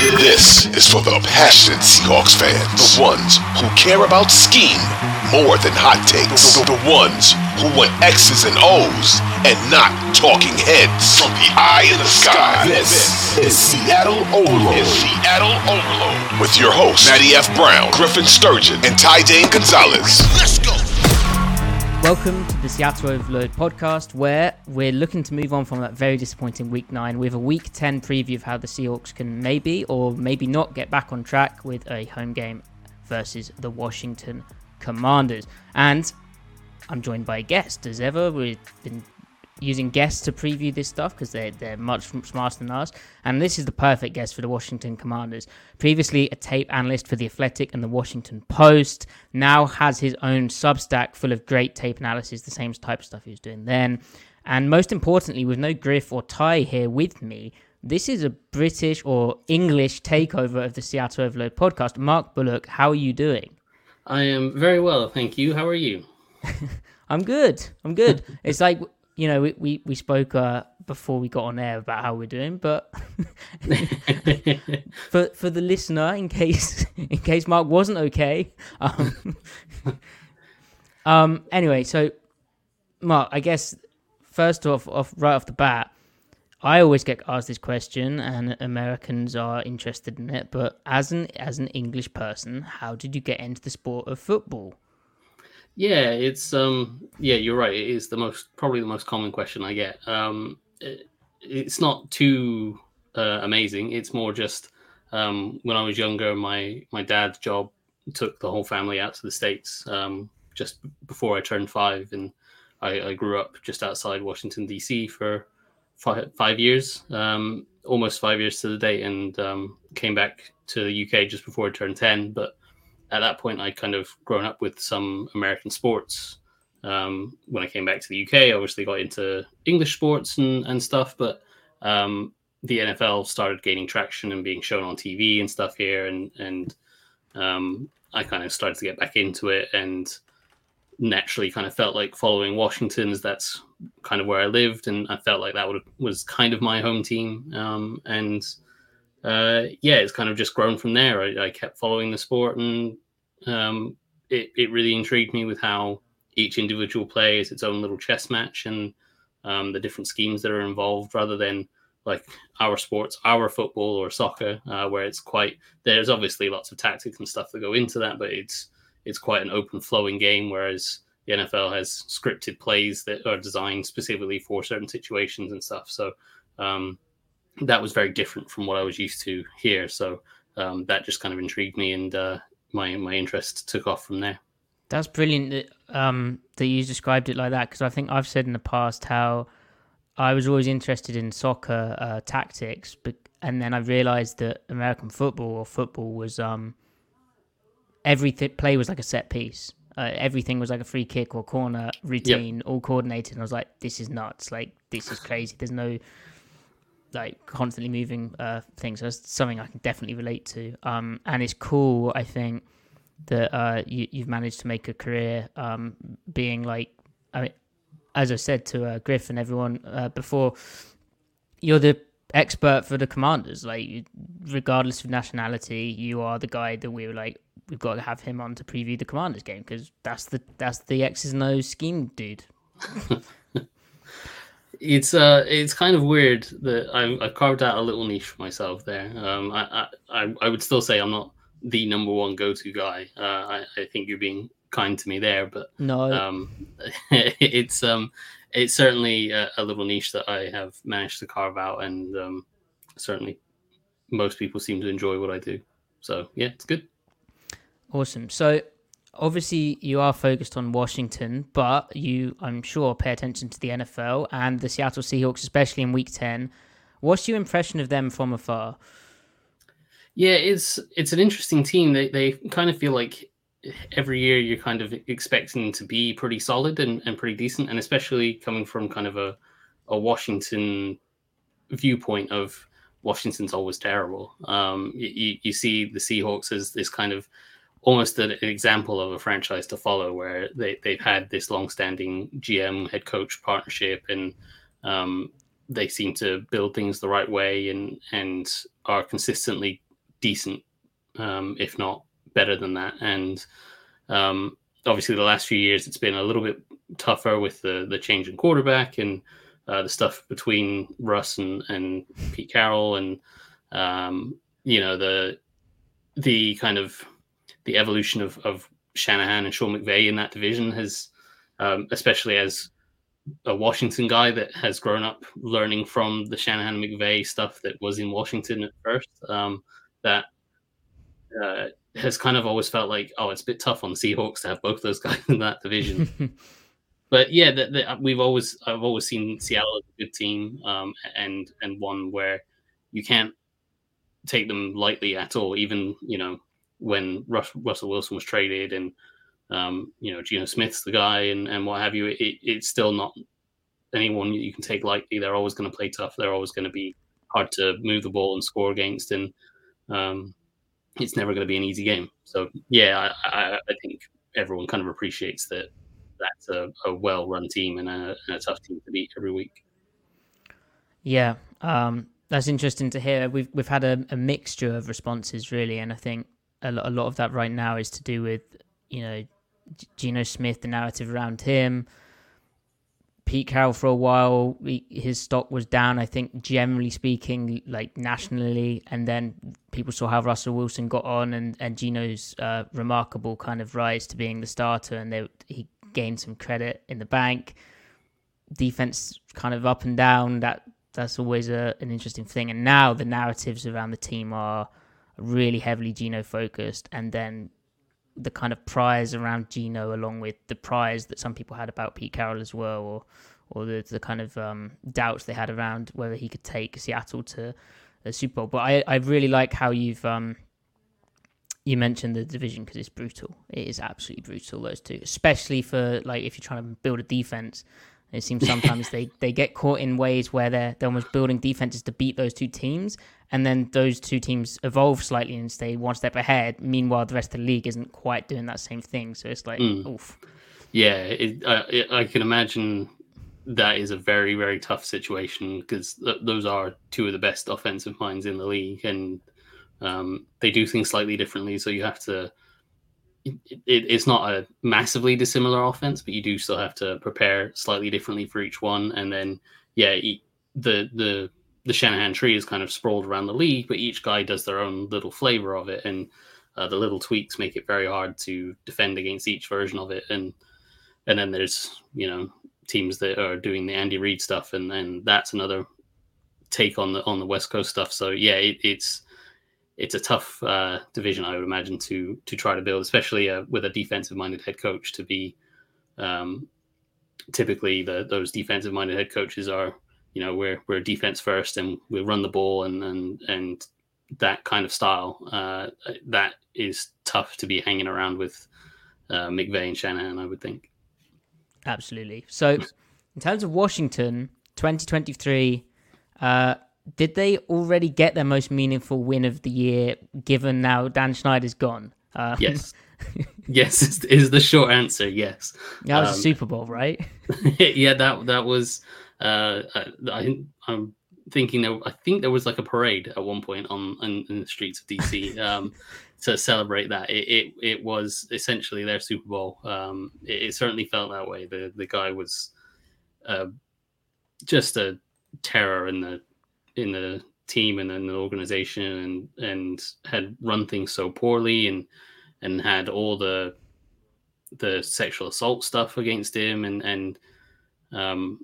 This is for the passionate Seahawks fans. The ones who care about scheme more than hot takes. The, the ones who want X's and O's and not talking heads. From the eye in the sky, this is Seattle Overload. Is Seattle Overload. With your hosts, Matty F. Brown, Griffin Sturgeon, and Ty Dane Gonzalez. Let's go. Welcome to the Seattle Overload podcast, where we're looking to move on from that very disappointing week nine with a week 10 preview of how the Seahawks can maybe or maybe not get back on track with a home game versus the Washington Commanders. And I'm joined by a guest, as ever. We've been using guests to preview this stuff because they're, they're much smarter than us. And this is the perfect guest for the Washington Commanders. Previously a tape analyst for The Athletic and The Washington Post, now has his own Substack full of great tape analysis, the same type of stuff he was doing then. And most importantly, with no Griff or Ty here with me, this is a British or English takeover of the Seattle Overload podcast. Mark Bullock, how are you doing? I am very well, thank you. How are you? I'm good. I'm good. it's like you know, we we, we spoke uh, before we got on air about how we're doing, but for for the listener, in case in case Mark wasn't okay, um, um, anyway, so Mark, I guess first off, off right off the bat, I always get asked this question, and Americans are interested in it. But as an as an English person, how did you get into the sport of football? Yeah, it's um yeah, you're right. It is the most probably the most common question I get. Um it, it's not too uh, amazing. It's more just um when I was younger, my my dad's job took the whole family out to the states um just before I turned 5 and I, I grew up just outside Washington DC for five, five years, um, almost five years to the date, and um, came back to the UK just before I turned 10. But at that point, I kind of grown up with some American sports. Um, when I came back to the UK, I obviously got into English sports and, and stuff, but um, the NFL started gaining traction and being shown on TV and stuff here, and and um, I kind of started to get back into it, and naturally kind of felt like following Washington's. That's kind of where I lived, and I felt like that would, was kind of my home team, um, and uh, yeah, it's kind of just grown from there. I, I kept following the sport, and um, it it really intrigued me with how each individual plays its own little chess match and um, the different schemes that are involved, rather than like our sports, our football or soccer, uh, where it's quite there's obviously lots of tactics and stuff that go into that, but it's it's quite an open flowing game. Whereas the NFL has scripted plays that are designed specifically for certain situations and stuff. So um, that was very different from what I was used to here. So um, that just kind of intrigued me, and uh, my my interest took off from there. That's brilliant that um, that you described it like that because I think I've said in the past how I was always interested in soccer uh, tactics, but and then I realized that American football or football was um, every th- play was like a set piece. Uh, everything was like a free kick or corner routine, yep. all coordinated. And I was like, this is nuts. Like this is crazy. There's no like constantly moving uh, things. That's something I can definitely relate to. Um, and it's cool, I think, that uh, you, have managed to make a career um, being like, I mean, as I said to uh, Griff and everyone uh, before, you're the expert for the commanders. Like, regardless of nationality, you are the guy that we were like, we've got to have him on to preview the commanders game because that's the that's the X's and O's scheme, dude. it's uh it's kind of weird that I, I carved out a little niche for myself there. Um, I, I I would still say I'm not the number one go-to guy. Uh, I, I think you're being kind to me there, but no, um, it's um it's certainly a, a, little niche that I have managed to carve out, and um, certainly most people seem to enjoy what I do. So yeah, it's good. Awesome. So obviously you are focused on Washington, but you, I'm sure, pay attention to the NFL and the Seattle Seahawks, especially in Week Ten. What's your impression of them from afar? Yeah, it's it's an interesting team. They they kind of feel like every year you're kind of expecting to be pretty solid and, and pretty decent, and especially coming from kind of a, a Washington viewpoint of Washington's always terrible. Um, you, you see the Seahawks as this kind of almost an example of a franchise to follow where they, they've had this long-standing GM head coach partnership and um, they seem to build things the right way and and are consistently decent, um, if not better than that. And um, obviously, the last few years it's been a little bit tougher with the the change in quarterback and uh, the stuff between Russ and, and Pete Carroll and um, you know the the kind of the evolution of, of Shanahan and Sean McVay in that division has, um, especially as a Washington guy that has grown up learning from the Shanahan McVay stuff that was in Washington at first, um, that uh, has kind of always felt like, oh, it's a bit tough on the Seahawks to have both those guys in that division. but yeah, the, the, we've always I've always seen Seattle as a good team, um, and and one where you can't take them lightly at all. Even you know when Russ, Russell Wilson was traded and um, you know Geno Smith's the guy and and what have you, it, it's still not anyone you can take lightly. They're always going to play tough. They're always going to be hard to move the ball and score against, and um, it's never going to be an easy game. So yeah, I, I, I think everyone kind of appreciates that that's a, a well-run team and a, and a, tough team to beat every week. Yeah, um, that's interesting to hear. We've we've had a, a, mixture of responses really, and I think a lot, a lot of that right now is to do with you know Geno Smith, the narrative around him. Pete Carroll for a while, his stock was down. I think generally speaking, like nationally, and then people saw how Russell Wilson got on, and and Geno's uh, remarkable kind of rise to being the starter, and they, he gained some credit in the bank. Defense kind of up and down. That that's always a, an interesting thing. And now the narratives around the team are really heavily Geno focused, and then the kind of prize around Geno, along with the prize that some people had about Pete Carroll as well, or or the the kind of um, doubts they had around whether he could take Seattle to the Super Bowl. But I I really like how you've um, you mentioned the division because it's brutal. It is absolutely brutal. Those two, especially for like if you're trying to build a defense. It seems sometimes they, they get caught in ways where they're they're almost building defenses to beat those two teams, and then those two teams evolve slightly and stay one step ahead. Meanwhile, the rest of the league isn't quite doing that same thing. So it's like, mm. oof. Yeah, it, I, I can imagine that is a very very tough situation because th- those are two of the best offensive minds in the league, and um, they do things slightly differently, so you have to. It, it, it's not a massively dissimilar offense, but you do still have to prepare slightly differently for each one. And then, yeah, the the the Shanahan tree is kind of sprawled around the league, but each guy does their own little flavor of it, and uh, the little tweaks make it very hard to defend against each version of it. And and then there's you know teams that are doing the Andy Reid stuff, and then that's another take on the on the West Coast stuff. So yeah, it, it's it's a tough uh, division, I would imagine, to to try to build, especially uh, with a defensive minded head coach. To be um, typically the those defensive minded head coaches are, you know, we're we're defense first and we run the ball and and and that kind of style. Uh, that is tough to be hanging around with uh, McVay and Shanahan, I would think. Absolutely. So, in terms of Washington, 2023. Uh, did they already get their most meaningful win of the year, given now Dan Snyder's gone? Um, yes. yes, is, is, the short answer. Yes. That was um, a Super Bowl, right? yeah, that that was. Uh, I, I'm thinking there. I think there was like a parade at one point on in, in the streets of DC um, to celebrate that. It, it, it was essentially their Super Bowl. Um, it, it, certainly felt that way. The the guy was uh, just a terror in the in the team and in the organization and and had run things so poorly and and had all the the sexual assault stuff against him and and um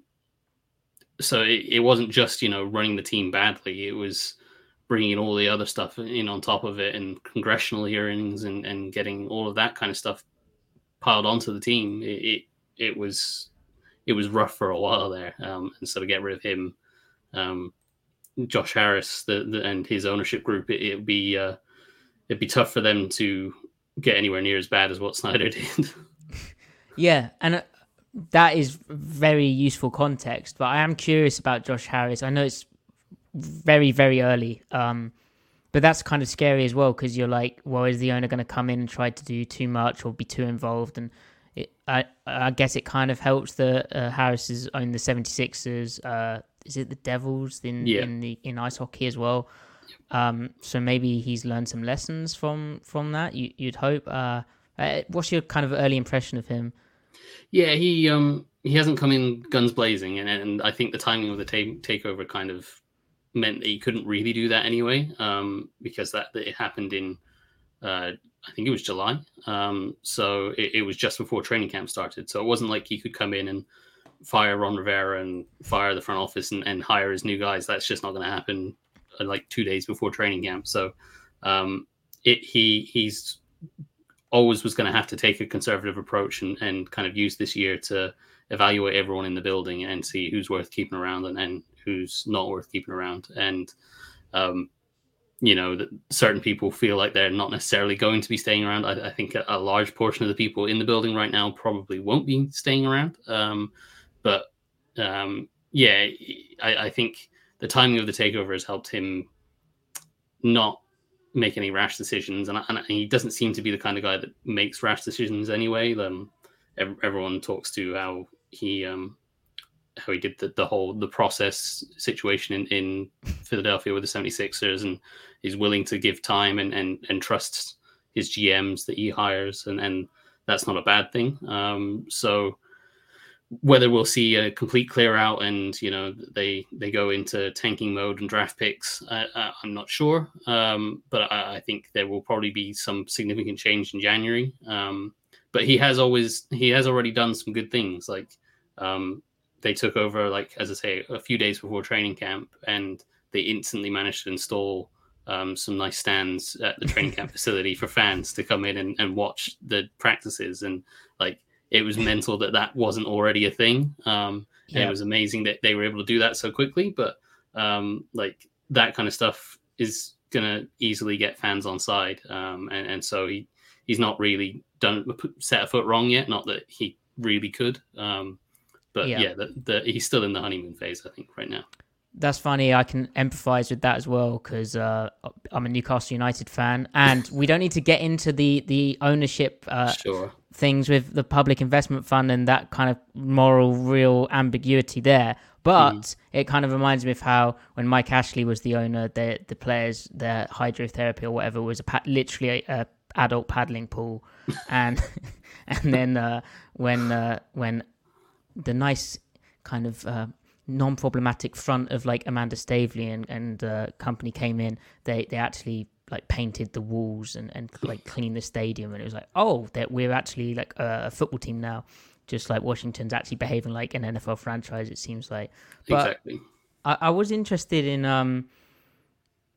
so it, it wasn't just you know running the team badly it was bringing all the other stuff in on top of it and congressional hearings and and getting all of that kind of stuff piled onto the team it it, it was it was rough for a while there um and so to get rid of him um Josh Harris the, the, and his ownership group, it, would be uh, it'd be tough for them to get anywhere near as bad as what Snyder did. yeah, and that is very useful context. But I am curious about Josh Harris. I know it's very very early, um, but that's kind of scary as well because you're like, well, is the owner going to come in and try to do too much or be too involved? And it, I I guess it kind of helps the uh, Harris's own the 76ers. Uh, is it the Devils in Yeah. in the in ice hockey as well? Um, so maybe he's learned some lessons from from that. You, you'd hope. Uh, uh, what's your kind of early impression of him? Yeah, he um he hasn't come in guns blazing, and and I think the timing of the ta- takeover kind of meant that he couldn't really do that anyway, um because that, that it happened in uh I think it was July, um so it, it was just before training camp started, so it wasn't like he could come in and fire Ron Rivera and fire the front office and, and hire his new guys. That's just not going to happen uh, like two days before training camp. So um it he he's always was going to have to take a conservative approach and, and kind of use this year to evaluate everyone in the building and see who's worth keeping around and, and who's not worth keeping around. And, um, you know, that certain people feel like they're not necessarily going to be staying around. I, I think a, a large portion of the people in the building right now probably won't be staying around. Um, but um, yeah, I, I think the timing of the takeover has helped him not make any rash decisions, and, and he doesn't seem to be the kind of guy that makes rash decisions anyway. Um, everyone talks to how he um, how he did the, the whole the process situation in, in Philadelphia with the 76ers and he's willing to give time and, and, and trust his GMs that he hires and, and that's not a bad thing. Um, so whether we'll see a complete clear out and you know they they go into tanking mode and draft picks, I, I, I'm not sure. Um, but I, I think there will probably be some significant change in January. Um, but he has always he has already done some good things. Like um, they took over like as I say a few days before training camp, and they instantly managed to install um, some nice stands at the training camp facility for fans to come in and, and watch the practices and like it was mental that that wasn't already a thing. Um, and Yeah. it was amazing that they were able to do that so quickly. But um, like that kind of stuff is gonna easily get fans on side. Um, and, and so he he's not really done set a foot wrong yet. Not that he really could. Um, but Yeah. yeah, the, the, he's still in the honeymoon phase, I think, right now. That's funny. I can empathize with that as well because uh, I'm a Newcastle United fan, and we don't need to get into the the ownership uh, Sure. Things with the public investment fund and that kind of moral real ambiguity there. But it kind of reminds me of how when Mike Ashley was the owner, the the players, their hydrotherapy or whatever was a literally a, a adult paddling pool, and and then uh, when uh, when the nice kind of uh, non-problematic front of like Amanda Staveley and and uh, company came in, they they actually like painted the walls and and like cleaned the stadium, and it was like, oh, that we're actually like a, a football team now, just like Washington's actually behaving like an NFL franchise. It seems like, but exactly. I, I was interested in um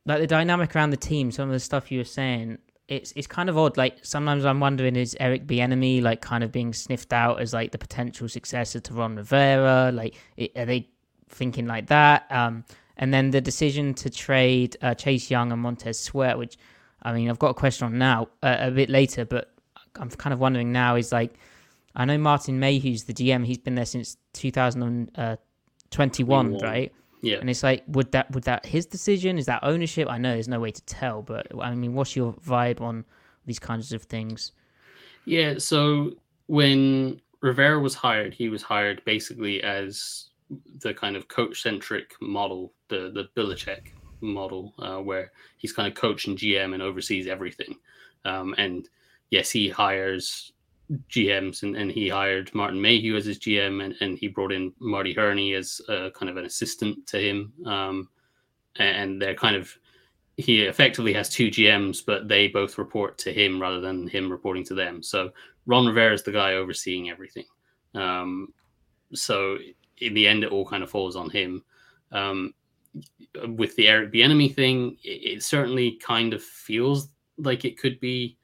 like the dynamic around the team, some of the stuff you were saying. It's it's kind of odd. Like sometimes I'm wondering is Eric Bieniemy like kind of being sniffed out as like the potential successor to Ron Rivera? Like are they thinking like that? Um, and then the decision to trade uh, Chase Young and Montez Sweat, which I mean I've got a question on now uh, a bit later, but I'm kind of wondering now is like I know Martin Mayhew's the GM. He's been there since 2021, 21. right? Yeah. And it's like, would that would that his decision? Is that ownership? I know there's no way to tell, but I mean, what's your vibe on these kinds of things? Yeah, so when Rivera was hired, he was hired basically as the kind of coach centric model, the the Belichick model, uh, where he's kind of coach and GM and oversees everything. Um, and yes, he hires GMs, and, and he hired Martin Mayhew as his GM, and, and he brought in Marty Hurney as uh, kind of an assistant to him. Um, and they're kind of he effectively has two GMs, but they both report to him rather than him reporting to them. So Ron Rivera is the guy overseeing everything. Um, so in the end, it all kind of falls on him. Um, with the Eric Bieniemy thing, it, it certainly kind of feels like it could be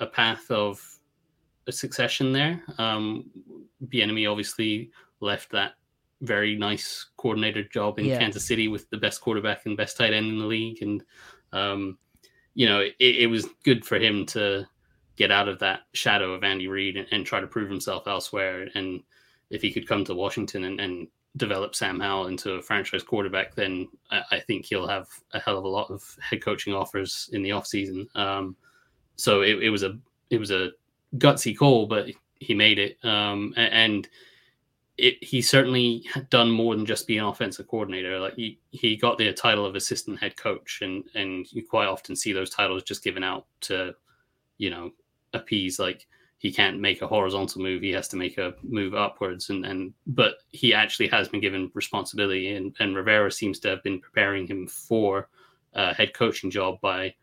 a path of a succession there. Um, Bieniemy obviously left that very nice coordinator job in Yeah. Kansas City with the best quarterback and best tight end in the league, and um, you know, it, it, was good for him to get out of that shadow of Andy Reid and, and, try to prove himself elsewhere. And if he could come to Washington and, and develop Sam Howell into a franchise quarterback, then I, I, think he'll have a hell of a lot of head coaching offers in the offseason. Um, so it, it was a it was a gutsy call, but he made it. Um, and it, he certainly had done more than just be an offensive coordinator. Like he, he got the title of assistant head coach, and and you quite often see those titles just given out to, you know, appease like he can't make a horizontal move; he has to make a move upwards. And and but he actually has been given responsibility, and and Rivera seems to have been preparing him for a head coaching job by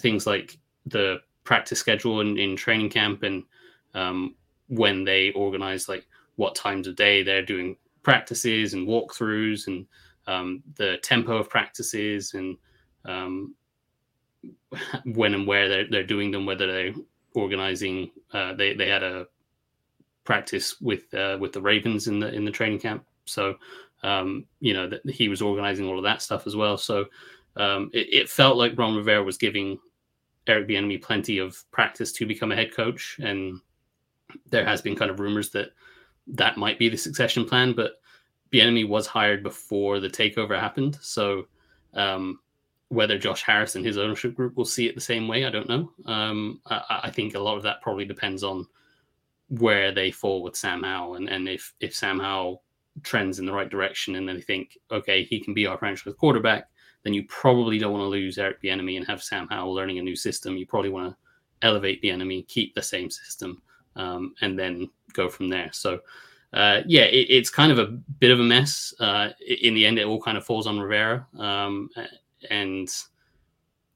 things like the practice schedule in, in training camp and um, when they organize like what times of day they're doing practices and walkthroughs and um, the tempo of practices and um, when and where they're, they're doing them, whether they're organizing. Uh, they they had a practice with uh, with the Ravens in the in the training camp, so um, you know that he was organizing all of that stuff as well. So um, it, it, felt like Ron Rivera was giving Eric Bieniemy plenty of practice to become a head coach, and there has been kind of rumors that that might be the succession plan. But Bieniemy was hired before the takeover happened, so um, whether Josh Harris and his ownership group will see it the same way, I don't know. Um, I, I, think a lot of that probably depends on where they fall with Sam Howell, and, and if if Sam Howell trends in the right direction, and then they think, okay, he can be our franchise quarterback, then you probably don't want to lose Eric Bieniemy and have Sam Howell learning a new system. You probably want to elevate Bieniemy, keep the same system, um, and then go from there. So, uh, yeah, it, it's kind of a bit of a mess. Uh, in the end, it all kind of falls on Rivera, um, and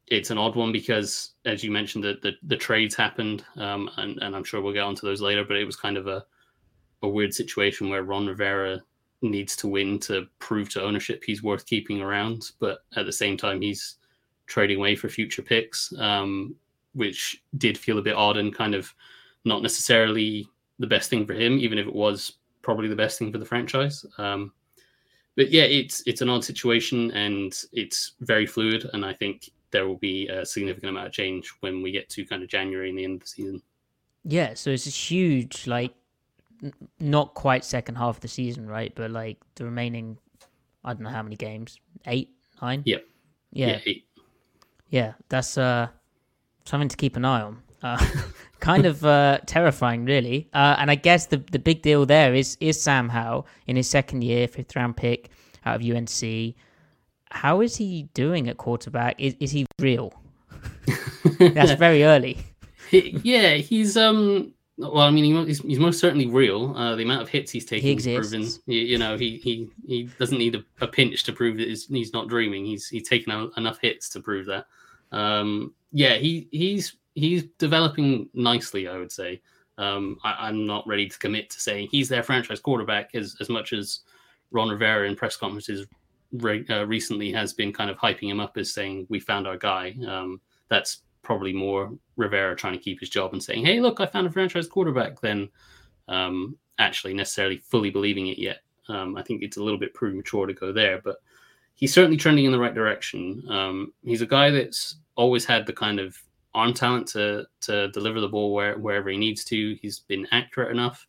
it's an odd one because, as you mentioned, the the, the trades happened, um, and, and I'm sure we'll get onto those later. But it was kind of a a weird situation where Ron Rivera needs to win to prove to ownership he's worth keeping around, but at the same time he's trading away for future picks, um, which did feel a bit odd and kind of not necessarily the best thing for him, even if it was probably the best thing for the franchise. Um, but yeah, it's it's an odd situation and it's very fluid, and I think there will be a significant amount of change when we get to kind of January and the end of the season. Yeah, so it's a huge like not quite second half of the season, right? But like the remaining, I don't know how many games, eight, nine. Yep. Yeah. Yeah. yeah that's uh something to keep an eye on. Uh, kind of uh, terrifying, really. Uh, and I guess the the big deal there is is Sam Howell in his second year, fifth round pick out of UNC. How is he doing at quarterback? Is is he real? That's very early. yeah, he's um well, I mean, he's, he's most certainly real. Uh, the amount of hits he's taken he exists. proven. You, you, know, he he he doesn't need a, a pinch to prove that he's, he's not dreaming. He's he's taken a, enough hits to prove that. Um, yeah, he he's he's developing nicely. I would say. Um, I, am not ready to commit to saying he's their franchise quarterback as as much as Ron Rivera in press conferences re- uh, recently has been kind of hyping him up as saying we found our guy. Um, that's probably more Rivera trying to keep his job and saying, "Hey, look, I found a franchise quarterback," than um, actually necessarily fully believing it yet. Um, I think it's a little bit premature to go there, but he's certainly trending in the right direction. Um, he's a guy that's always had the kind of arm talent to to deliver the ball where, wherever he needs to. He's been accurate enough.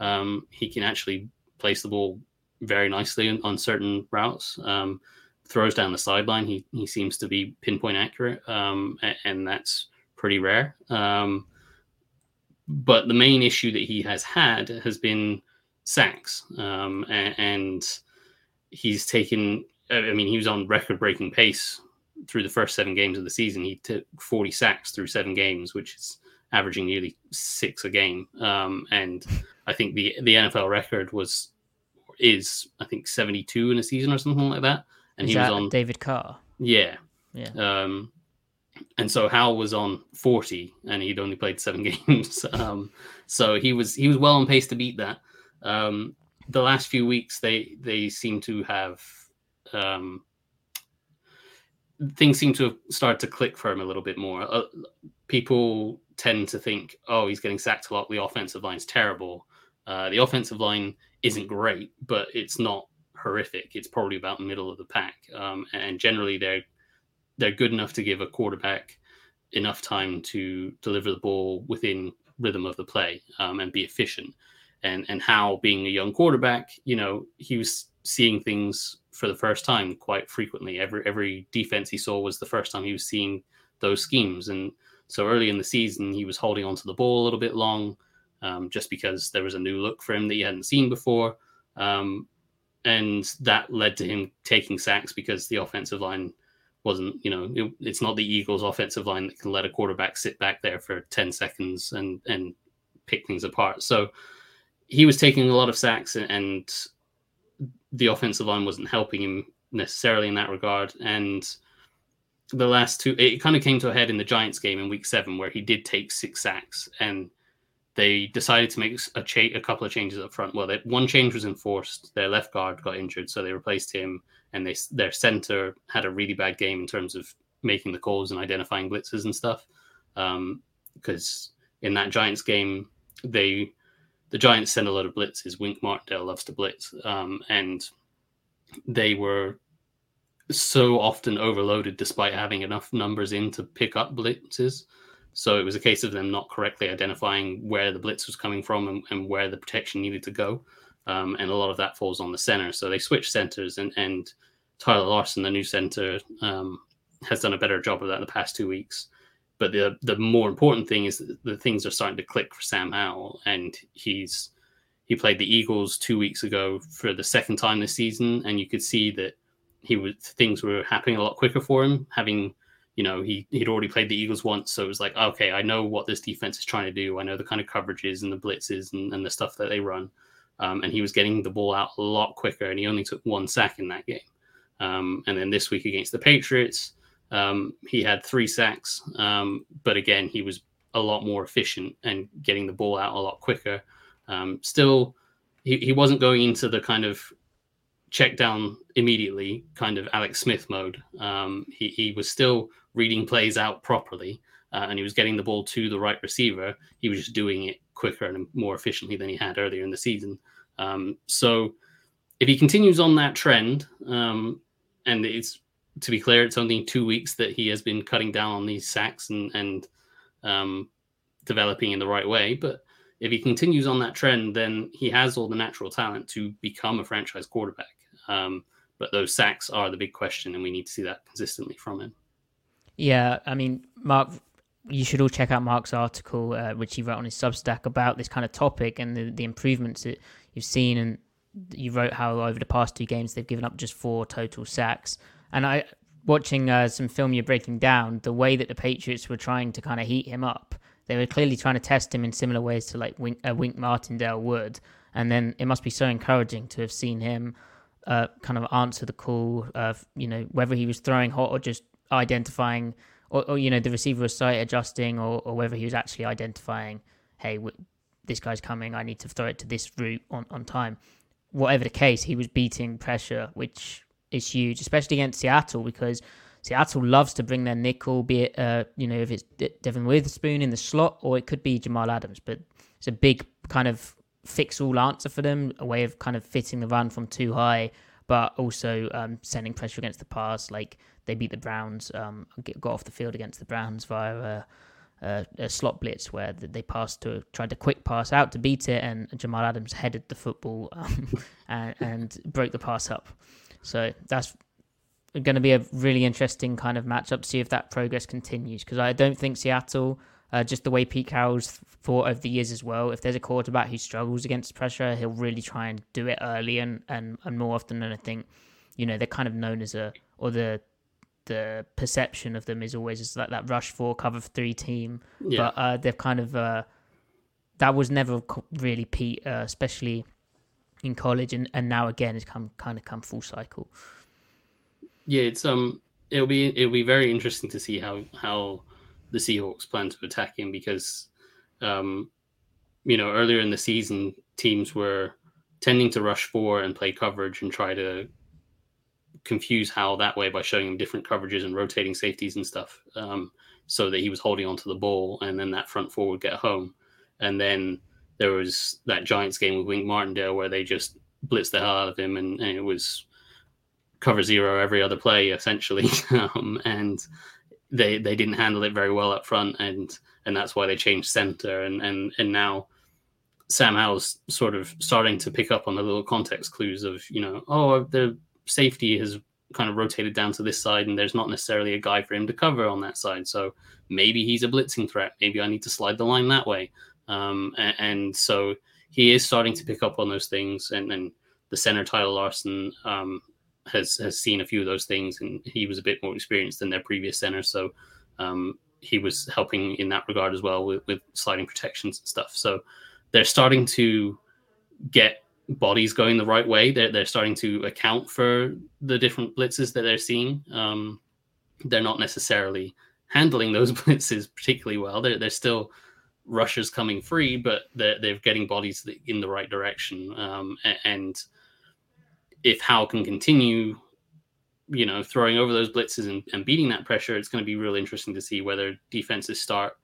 Um, he can actually place the ball very nicely on, on certain routes. Um, throws down the sideline, he he seems to be pinpoint accurate, um, and, and, that's pretty rare. Um, but the main issue that he has had has been sacks, um, and, and, he's taken. I mean, he was on record-breaking pace through the first seven games of the season. He took 40 sacks through seven games, which is averaging nearly six a game. Um, and I think the the NFL record was is I think 72 in a season or something like that and Is he was on David Carr. Yeah, yeah. Um, and so Howell was on 40, and he'd only played seven games. um, so he was he was well on pace to beat that. Um, the last few weeks, they they seem to have um, things seem to have started to click for him a little bit more. Uh, people tend to think, oh, he's getting sacked a lot. The offensive line's terrible. Uh, the offensive line isn't great, but it's not horrific. It's probably about middle of the pack, um, and generally they're they're good enough to give a quarterback enough time to deliver the ball within rhythm of the play um, and be efficient. And and Howell being a young quarterback, you know, he was seeing things for the first time quite frequently. Every every defense he saw was the first time he was seeing those schemes. And so early in the season, he was holding onto the ball a little bit long, um, just because there was a new look for him that he hadn't seen before. Um, and that led to him taking sacks because the offensive line wasn't, you know, it, it's not the Eagles' offensive line that can let a quarterback sit back there for 10 seconds and, and pick things apart. So he was taking a lot of sacks and, and the offensive line wasn't helping him necessarily in that regard. And the last two, it kind of came to a head in the Giants game in week seven where he did take six sacks and they decided to make a, cha- a couple of changes up front. Well, they, one change was enforced. Their left guard got injured, so they replaced him, and they their center had a really bad game in terms of making the calls and identifying blitzes and stuff. Because um, in that Giants game, they the Giants send a lot of blitzes. Wink Martindale loves to blitz, um, and they were so often overloaded despite having enough numbers in to pick up blitzes so it was a case of them not correctly identifying where the blitz was coming from and, and where the protection needed to go. Um, and a lot of that falls on the center. So they switched centers, and, and Tyler Larsen, the new center, um, has done a better job of that in the past two weeks. But the the more important thing is the things are starting to click for Sam Howell, and he's he played the Eagles two weeks ago for the second time this season, and you could see that he was things were happening a lot quicker for him, having you know, he he'd already played the Eagles once, so it was like, okay, I know what this defense is trying to do. I know the kind of coverages and the blitzes and, and the stuff that they run. Um, and he was getting the ball out a lot quicker, and he only took one sack in that game. Um, and then this week against the Patriots, um, he had three sacks, um, but again, he was a lot more efficient and getting the ball out a lot quicker. Um, still, he, he wasn't going into the kind of check down immediately, kind of Alex Smith mode. Um, he, he was still reading plays out properly uh, and he was getting the ball to the right receiver. He was just doing it quicker and more efficiently than he had earlier in the season. Um, so if he continues on that trend, um, and it's to be clear, it's only two weeks that he has been cutting down on these sacks and, and um, developing in the right way. But if he continues on that trend, then he has all the natural talent to become a franchise quarterback. Um, but those sacks are the big question, and we need to see that consistently from him. Yeah, I mean, Mark, you should all check out Mark's article, uh, which he wrote on his Substack about this kind of topic and the, the improvements that you've seen. And you wrote how over the past two games they've given up just four total sacks. And I, watching uh, some film you're breaking down, the way that the Patriots were trying to kind of heat him up, they were clearly trying to test him in similar ways to like Wink, uh, Wink Martindale would. And then it must be so encouraging to have seen him uh, kind of answer the call of you know whether he was throwing hot or just identifying or, or you know the receiver was sight adjusting or, or whether he was actually identifying hey w- this guy's coming I need to throw it to this route on, on time whatever the case he was beating pressure which is huge especially against Seattle because Seattle loves to bring their nickel be it uh, you know if it's Devon Witherspoon in the slot or it could be Jamal Adams but it's a big kind of fix all answer for them, a way of kind of fitting the run from too high, but also um, sending pressure against the pass. Like they beat the Browns, um, got off the field against the Browns via a, slot blitz where they passed to tried to quick pass out to beat it, and Jamal Adams headed the football um, and, and broke the pass up. So that's going to be a really interesting kind of matchup to see if that progress continues because I don't think Seattle uh, just the way Pete Carroll's thought over the years as well. If there's a quarterback who struggles against pressure, he'll really try and do it early and, and, and more often than I think, you know, they're kind of known as a, or the, the perception of them is always as like that rush four cover three team, yeah. but uh, they've kind of uh, that was never really Pete, uh, especially in college, and, and now again it's come kind of come full cycle. Yeah, it's um, it'll be it'll be very interesting to see how how the Seahawks plan to attack him because, um, you know, earlier in the season, teams were tending to rush four and play coverage and try to confuse Howell that way by showing him different coverages and rotating safeties and stuff, um, so that he was holding onto the ball and then that front four would get home. And then there was that Giants game with Wink Martindale where they just blitzed the hell out of him and, and it was cover zero every other play essentially. um, and they they didn't handle it very well up front, and and that's why they changed center, and and and now Sam Howell's sort of starting to pick up on the little context clues of you know oh the safety has kind of rotated down to this side, and there's not necessarily a guy for him to cover on that side, so maybe he's a blitzing threat. Maybe I need to slide the line that way, um, and, and so he is starting to pick up on those things, and then the center Tyler Larsen um, has has seen a few of those things, and he was a bit more experienced than their previous center, so um, he was helping in that regard as well with, with sliding protections and stuff. So they're starting to get bodies going the right way. They're they're starting to account for the different blitzes that they're seeing. Um, they're not necessarily handling those blitzes particularly well. They're they're still rushers coming free, but they're they're getting bodies in the right direction. Um, and if Howell can continue, you know, throwing over those blitzes and, and beating that pressure, it's going to be real interesting to see whether defenses start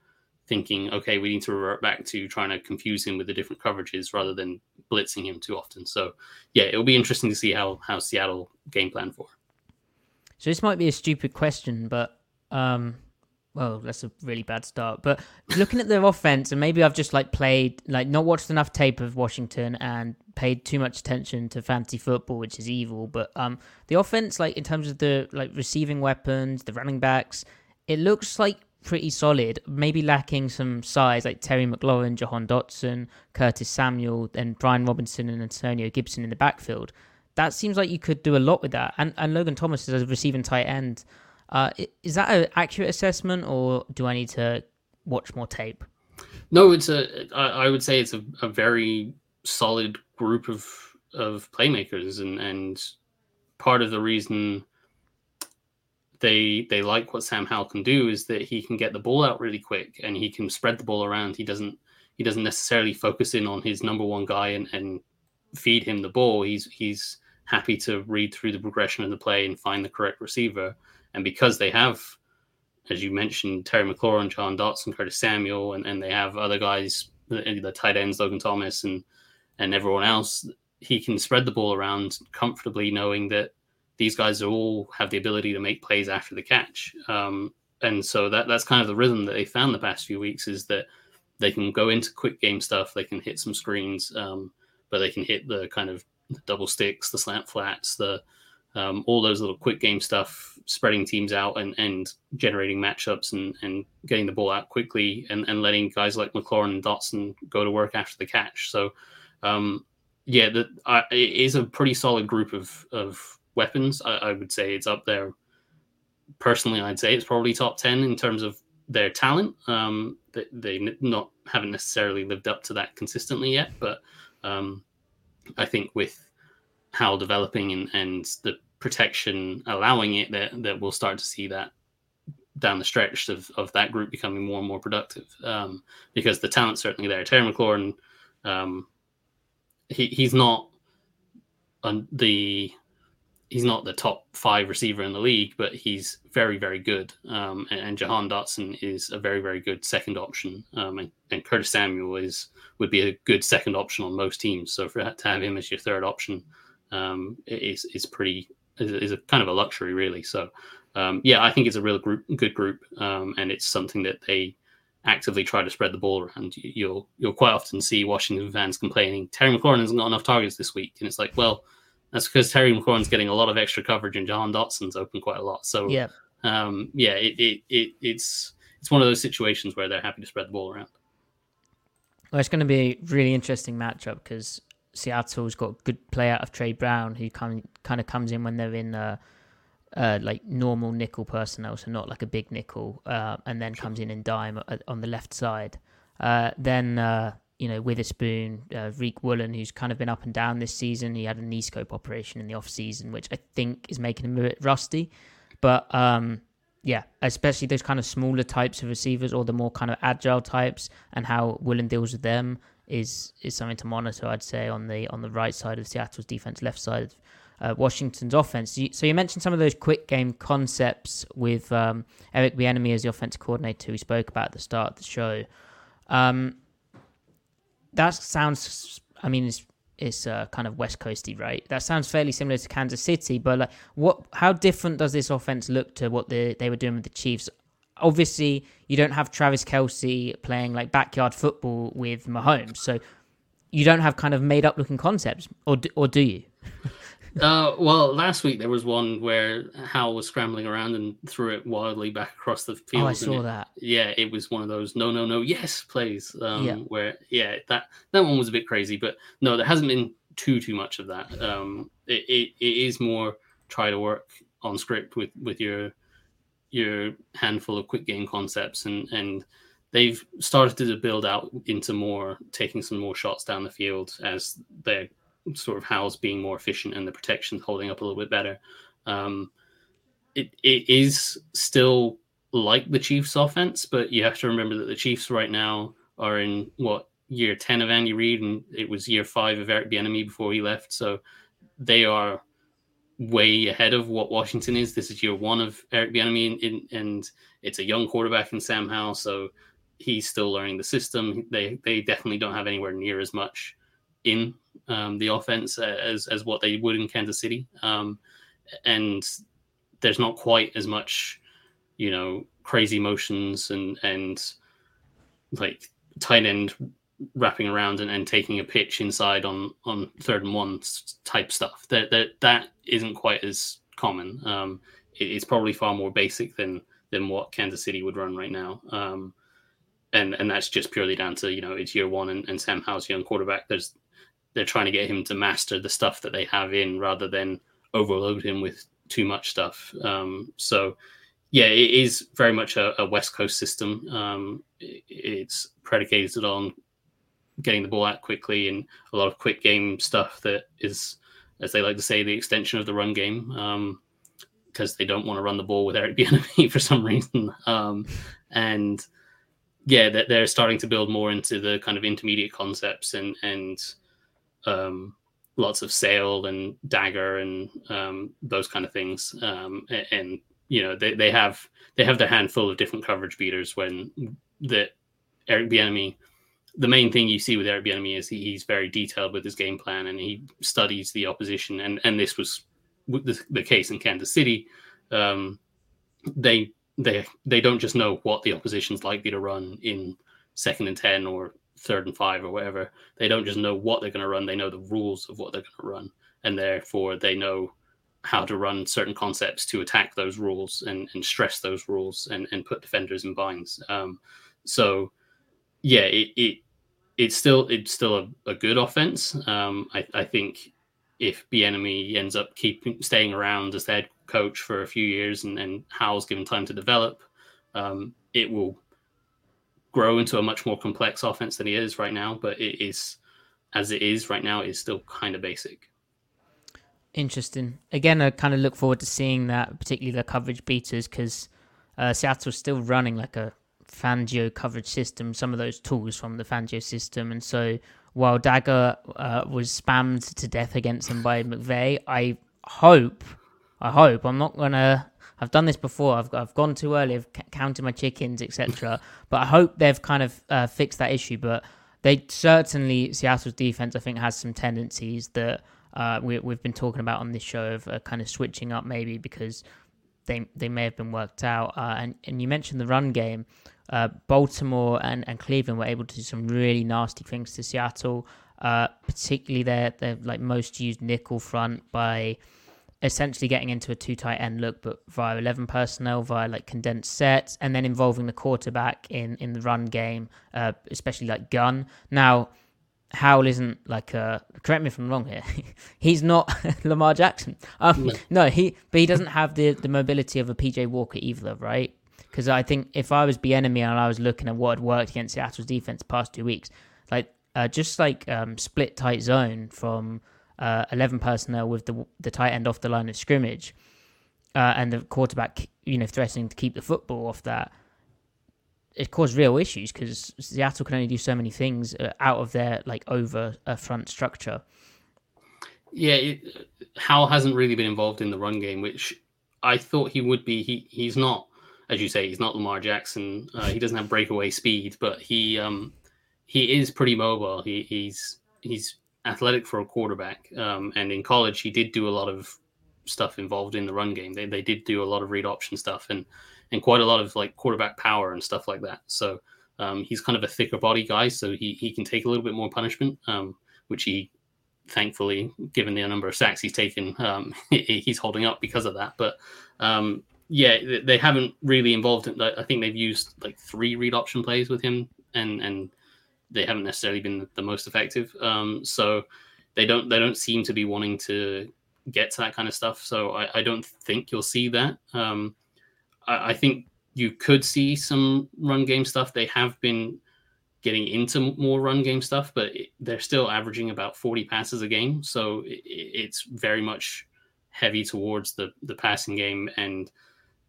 thinking, okay, we need to revert back to trying to confuse him with the different coverages rather than blitzing him too often. So, yeah, it'll be interesting to see how how Seattle game plan for. So this might be a stupid question, but um, well, that's a really bad start. But looking at their offense, and maybe I've just like played, like not watched enough tape of Washington and paid too much attention to fantasy football, which is evil. But um, the offense, like in terms of the like receiving weapons, the running backs, it looks like pretty solid. Maybe lacking some size, like Terry McLaurin, Jahan Dotson, Curtis Samuel, and Brian Robinson and Antonio Gibson in the backfield. That seems like you could do a lot with that. And and Logan Thomas is a receiving tight end. Uh, is that an accurate assessment, or do I need to watch more tape? No, it's a. I would say it's a, a very solid group of of playmakers, and and part of the reason they they like what Sam Howell can do is that he can get the ball out really quick and he can spread the ball around. He doesn't he doesn't necessarily focus in on his number one guy and, and feed him the ball. He's he's happy to read through the progression of the play and find the correct receiver. And because they have, as you mentioned, Terry McLaurin, Jahan Dotson, Curtis Samuel, and, and they have other guys, the, the tight ends, Logan Thomas, and and everyone else, he can spread the ball around comfortably, knowing that these guys all have the ability to make plays after the catch. Um, and so that that's kind of the rhythm that they found the past few weeks is that they can go into quick game stuff, they can hit some screens, um, but they can hit the kind of double sticks, the slant flats, the um, all those little quick game stuff, spreading teams out and, and generating matchups and, and getting the ball out quickly and, and letting guys like McLaurin and Dotson go to work after the catch. So, um, yeah, the, it is a pretty solid group of, of weapons. I, I, would say it's up there. Personally, I'd say it's probably top 10 in terms of their talent. Um, they, they not haven't necessarily lived up to that consistently yet, but um, I think with Howell developing and, and the protection allowing it that that we'll start to see that down the stretch of, of that group becoming more and more productive um, because the talent's certainly there. Terry McLaurin, um, he, he's not on the he's not the top five receiver in the league, but he's very very good. Um, and, and Jahan Dotson is a very very good second option, um, and, and, Curtis Samuel is would be a good second option on most teams. So for to have him as your third option um, is is pretty is, is, a kind of a luxury, really. So um, yeah, I think it's a real group, good group, um, and it's something that they actively try to spread the ball around. You'll you'll quite often see Washington fans complaining Terry McLaurin hasn't got enough targets this week, and it's like, well, that's because Terry McLaurin's getting a lot of extra coverage, and Jahan Dotson's open quite a lot. So yeah, um, yeah, it, it, it it's it's one of those situations where they're happy to spread the ball around. Well, it's going to be a really interesting matchup because Seattle's got a good play out of Tre Brown, who kind kind of comes in when they're in uh, uh, like normal nickel personnel, so not like a big nickel, uh, and then comes in in dime on the left side. Uh, then uh, you know Witherspoon, uh, Riq Woolen, who's kind of been up and down this season. He had a knee scope operation in the off season, which I think is making him a bit rusty. But um, yeah, especially those kind of smaller types of receivers or the more kind of agile types, and how Woolen deals with them is is something to monitor. I'd say on the on the right side of Seattle's defense, left side of uh, Washington's offense. So you mentioned some of those quick game concepts with um, Eric Bieniemy as the offensive coordinator, who spoke about at the start of the show. Um, that sounds. I mean, it's it's uh, kind of West Coasty, right? That sounds fairly similar to Kansas City, but like, what? How different does this offense look to what they they were doing with the Chiefs? Obviously you don't have Travis Kelce playing like backyard football with Mahomes, so you don't have kind of made up looking concepts, or do, or do you? Uh, well, last week there was one where Howell was scrambling around and threw it wildly back across the field. Oh, I saw it, that. Yeah, it was one of those no, no, no, yes plays. Um, Yeah. Where yeah, that that one was a bit crazy, but no, there hasn't been too too much of that. Um, it, it, it is more try to work on script with with your your handful of quick game concepts and and they've started to build out into more taking some more shots down the field as they're sort of Howell's being more efficient and the protection holding up a little bit better. Um, it it is still like the Chiefs offense, but you have to remember that the Chiefs right now are in what year ten of Andy Reid, and it was year five of Eric Bieniemy before he left. So they are way ahead of what Washington is. This is year one of Eric Bieniemy, and, and, it's a young quarterback in Sam Howell, so he's still learning the system. They they definitely don't have anywhere near as much in um, the offense as as what they would in Kansas City, um, and there's not quite as much, you know, crazy motions and and like tight end wrapping around and, and taking a pitch inside on on third and one type stuff. That that that isn't quite as common. Um, it, it's probably far more basic than than what Kansas City would run right now. Um, and and that's just purely down to you know it's year one and, and Sam Howell's young quarterback. There's they're trying to get him to master the stuff that they have in rather than overload him with too much stuff. Um, so yeah, it is very much a, a West Coast system. Um, it, it's predicated on getting the ball out quickly and a lot of quick game stuff that is, as they like to say, the extension of the run game. Um, because they don't want to run the ball with Eric Bieniemy for some reason. Um, and yeah, that they're starting to build more into the kind of intermediate concepts and and um, lots of sail and dagger and um, those kind of things. Um, and, and you know they, they have they have their handful of different coverage beaters when the Eric Bieniemy. The main thing you see with Eric Bieniemy is he, he's very detailed with his game plan and he studies the opposition. And and this was the, the case in Kansas City. Um, they they they don't just know what the opposition's likely to run in second and ten or third and five or whatever. They don't just know what they're going to run; they know the rules of what they're going to run, and therefore they know how to run certain concepts to attack those rules and, and stress those rules and, and put defenders in binds. Um, so, yeah, it, it it's still it's still a, a good offense. Um, I, I think if Bieniemy ends up keeping staying around as head coach for a few years and, and Howell's given time to develop, um, it will grow into a much more complex offense than he is right now. But it is, as it is right now, is still kind of basic. Interesting. Again, I kind of look forward to seeing that, particularly the coverage beaters, because uh, Seattle's still running like a Fangio coverage system, some of those tools from the Fangio system. And so while Dagger uh, was spammed to death against him by McVay, I hope, I hope, I'm not going to. I've done this before. I've I've gone too early. I've c- counted my chickens, etc. but I hope they've kind of uh, fixed that issue. But they certainly Seattle's defense, I think, has some tendencies that uh, we, we've been talking about on this show of uh, kind of switching up, maybe because they they may have been worked out. Uh, and and you mentioned the run game. Uh, Baltimore and, and Cleveland were able to do some really nasty things to Seattle, uh, particularly their their like most used nickel front by essentially getting into a two tight end look, but via eleven personnel, via like condensed sets, and then involving the quarterback in in the run game, uh, especially like gun. Now. Howell isn't like a correct me if I'm wrong here. He's not Lamar Jackson. Um, No. no, he but he doesn't have the the mobility of a PJ Walker either, right? Because I think if I was Bieniemy and I was looking at what had worked against Seattle's defense past two weeks, like uh, just like um, split tight zone from uh, eleven personnel with the the tight end off the line of scrimmage, uh, and the quarterback, you know, threatening to keep the football off that, it caused real issues because Seattle can only do so many things uh, out of their like over uh, front structure. Yeah, it, Howell hasn't really been involved in the run game, which I thought he would be. He he's not, as you say, he's not Lamar Jackson. Uh, he doesn't have breakaway speed, but he um he is pretty mobile. He he's he's athletic for a quarterback. Um, and in college, he did do a lot of stuff involved in the run game. They they did do a lot of read option stuff, and and quite a lot of like quarterback power and stuff like that. So um, he's kind of a thicker body guy, so he he can take a little bit more punishment, um, which he thankfully, given the number of sacks he's taken, um, he's holding up because of that. But um, yeah, they haven't really involved. In, I think they've used like three read option plays with him, and and they haven't necessarily been the most effective. Um, so they don't they don't seem to be wanting to get to that kind of stuff. So I, I don't think you'll see that. Um, I, I think you could see some run game stuff. They have been getting into more run game stuff, but they're still averaging about 40 passes a game. So it, it's very much heavy towards the, the passing game. And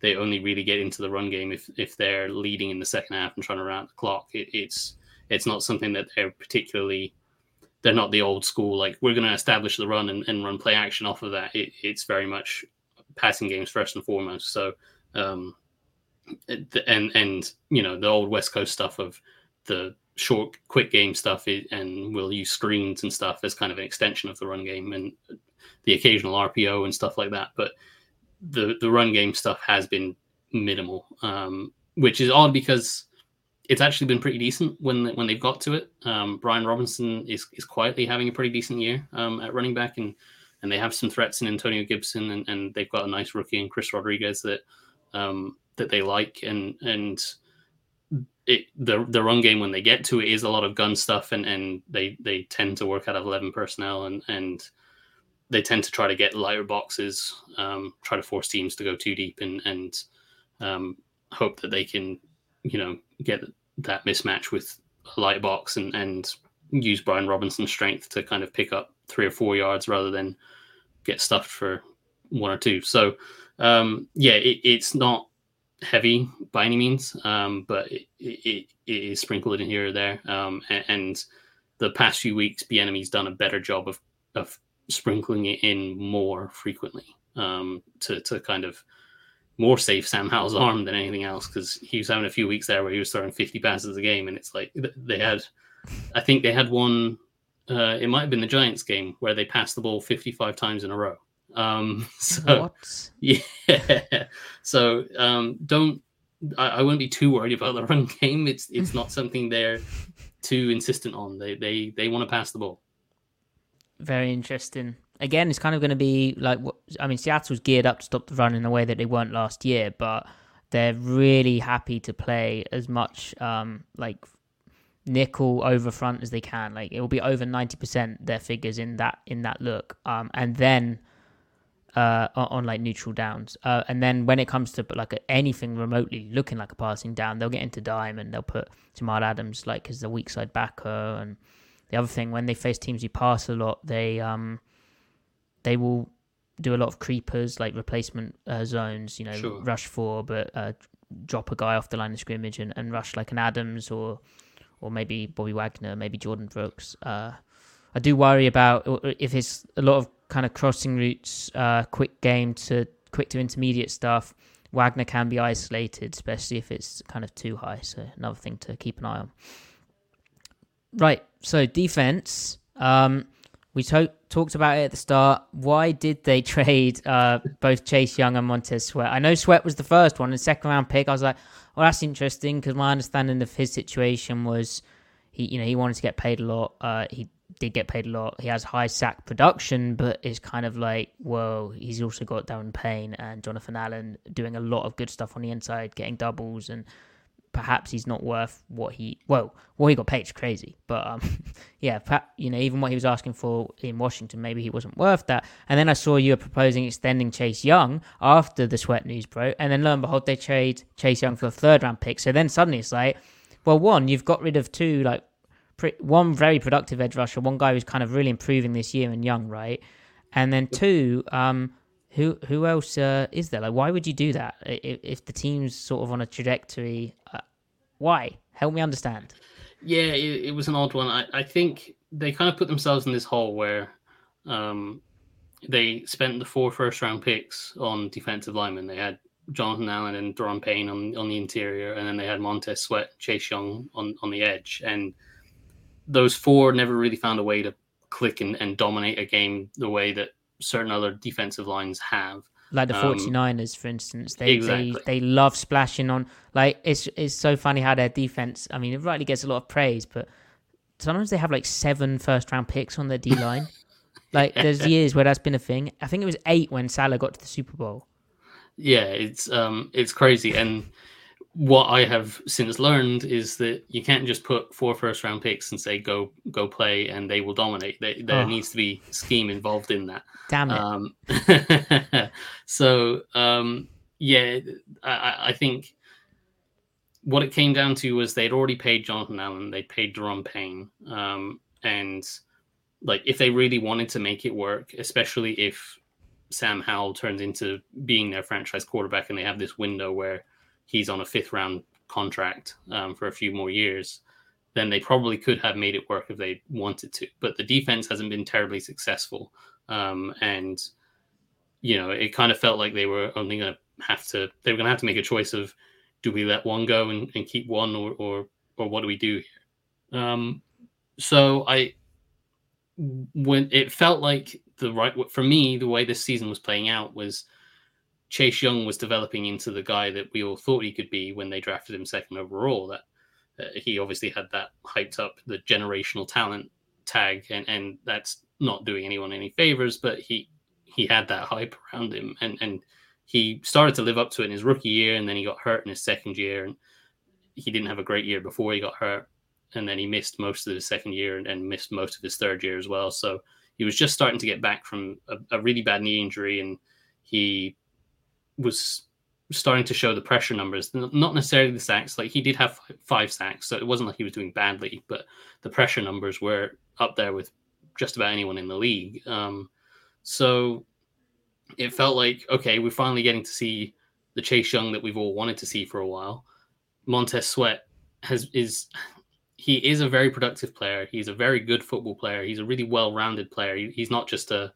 they only really get into the run game if, if they're leading in the second half and trying to run out the clock. It, it's, it's not something that they're particularly, they're not the old school, like we're going to establish the run and, and run play action off of that. It, it's very much passing games first and foremost. So, um, and, and, you know, the old West Coast stuff of, the short, quick game stuff, and we'll use screens and stuff as kind of an extension of the run game and the occasional RPO and stuff like that. But the the run game stuff has been minimal, um, which is odd because it's actually been pretty decent when when they've got to it. Um, Brian Robinson is is quietly having a pretty decent year um, at running back, and and they have some threats in Antonio Gibson, and, and they've got a nice rookie in Chris Rodriguez that um, that they like, and and it, the the run game when they get to it is a lot of gun stuff, and, and they they tend to work out of eleven personnel, and and they tend to try to get lighter boxes, um, try to force teams to go too deep, and and um, hope that they can you know get that mismatch with a light box and and use Brian Robinson's strength to kind of pick up three or four yards rather than get stuffed for one or two. So um, yeah, it, it's not heavy by any means, um, but it, it, it is sprinkled in here or there. Um, and, and, the past few weeks, Bieniemy's done a better job of of sprinkling it in more frequently um, to to kind of more save Sam Howell's arm than anything else because he was having a few weeks there where he was throwing 50 passes a game, and it's like they had, I think they had one. Uh, it might have been the Giants game where they passed the ball 55 times in a row. Um, so what? yeah, so um, don't. I, I wouldn't be too worried about the run game. It's it's not something they're too insistent on. They they they want to pass the ball. Very interesting. Again, it's kind of going to be like what I mean, Seattle's geared up to stop the run in a way that they weren't last year, but they're really happy to play as much um, like nickel over front as they can. Like it will be over ninety percent their figures in that in that look, um, and then uh, on, like neutral downs. Uh, and then when it comes to like anything remotely looking like a passing down, they'll get into dime and they'll put Jamal Adams like as the weak side backer. And the other thing, when they face teams who pass a lot, they um they will do a lot of creepers like replacement uh, zones. You know, sure. rush four, but uh, drop a guy off the line of scrimmage and, and rush like an Adams or or maybe Bobby Wagner, maybe Jordyn Brooks. Uh, I do worry about if it's a lot of kind of crossing routes, uh, quick game to quick to intermediate stuff. Wagner can be isolated, especially if it's kind of too high. So another thing to keep an eye on. Right. So defense. Um, we to- talked about it at the start. Why did they trade uh, both Chase Young and Montez Sweat? I know Sweat was the first one, the second round pick. I was like, well, that's interesting because my understanding of his situation was he, you know, he wanted to get paid a lot. Uh, he did get paid a lot. He has high sack production, but it's kind of like, well, he's also got Daron Payne and Jonathan Allen doing a lot of good stuff on the inside, getting doubles, and perhaps he's not worth what he well, what he got paid is crazy. But um, yeah, you know, even what he was asking for in Washington, maybe he wasn't worth that. And then I saw you were proposing extending Chase Young after the Sweat news broke, and then lo and behold, they trade Chase Young for a third round pick. So then suddenly it's like, well, one, you've got rid of two like one very productive edge rusher, one guy who's kind of really improving this year and young, right? And then two, um, who who else uh, is there? Like, why would you do that if, if the team's sort of on a trajectory? Uh, why? Help me understand. Yeah, it, it was an odd one. I, I think they kind of put themselves in this hole where um, they spent the four first round picks on defensive linemen. They had Jonathan Allen and Daron Payne on on the interior, and then they had Montez Sweat, Chase Young on on the edge, and those four never really found a way to click and, and dominate a game the way that certain other defensive lines have. Like the Um, 49ers, for instance, they, Exactly. they they love splashing on. Like it's it's so funny how their defense. I mean, it rightly gets a lot of praise, but sometimes they have like seven first round picks on their D line. like there's years where that's been a thing. I think it was eight when Salah got to the Super Bowl. yeah it's um it's crazy and what i have since learned is that you can't just put four first round picks and say go go play and they will dominate there, there Oh. needs to be scheme involved in that Damn it! um so um yeah I, I- I think what it came down to was they'd already paid jonathan allen they paid Daron payne um and like if they really wanted to make it work especially if sam howell turns into being their franchise quarterback and they have this window where he's on a fifth round contract um, for a few more years then they probably could have made it work if they wanted to. But the defense hasn't been terribly successful. Um, and you know it kind of felt like they were only going to have to they were going to have to make a choice of do we let one go and, and keep one or, or or what do we do here? Um, so i when it felt like the right for me the way this season was playing out was chase young was developing into the guy that we all thought he could be when they drafted him second overall that uh, he obviously had that hyped up the generational talent tag and and that's not doing anyone any favors but he he had that hype around him and and he started to live up to it in his rookie year and then he got hurt in his second year and he didn't have a great year before he got hurt and then he missed most of his second year and, and missed most of his third year as well. So he was just starting to get back from a, a really bad knee injury and he was starting to show the pressure numbers. Not necessarily the sacks like he did have five sacks so it wasn't like he was doing badly but the pressure numbers were up there with just about anyone in the league. Um, so it felt like okay we're finally getting to see the chase young that we've all wanted to see for a while. Montez sweat has is he is a very productive player. He's a very good football player. He's a really well-rounded player. He- he's not just a,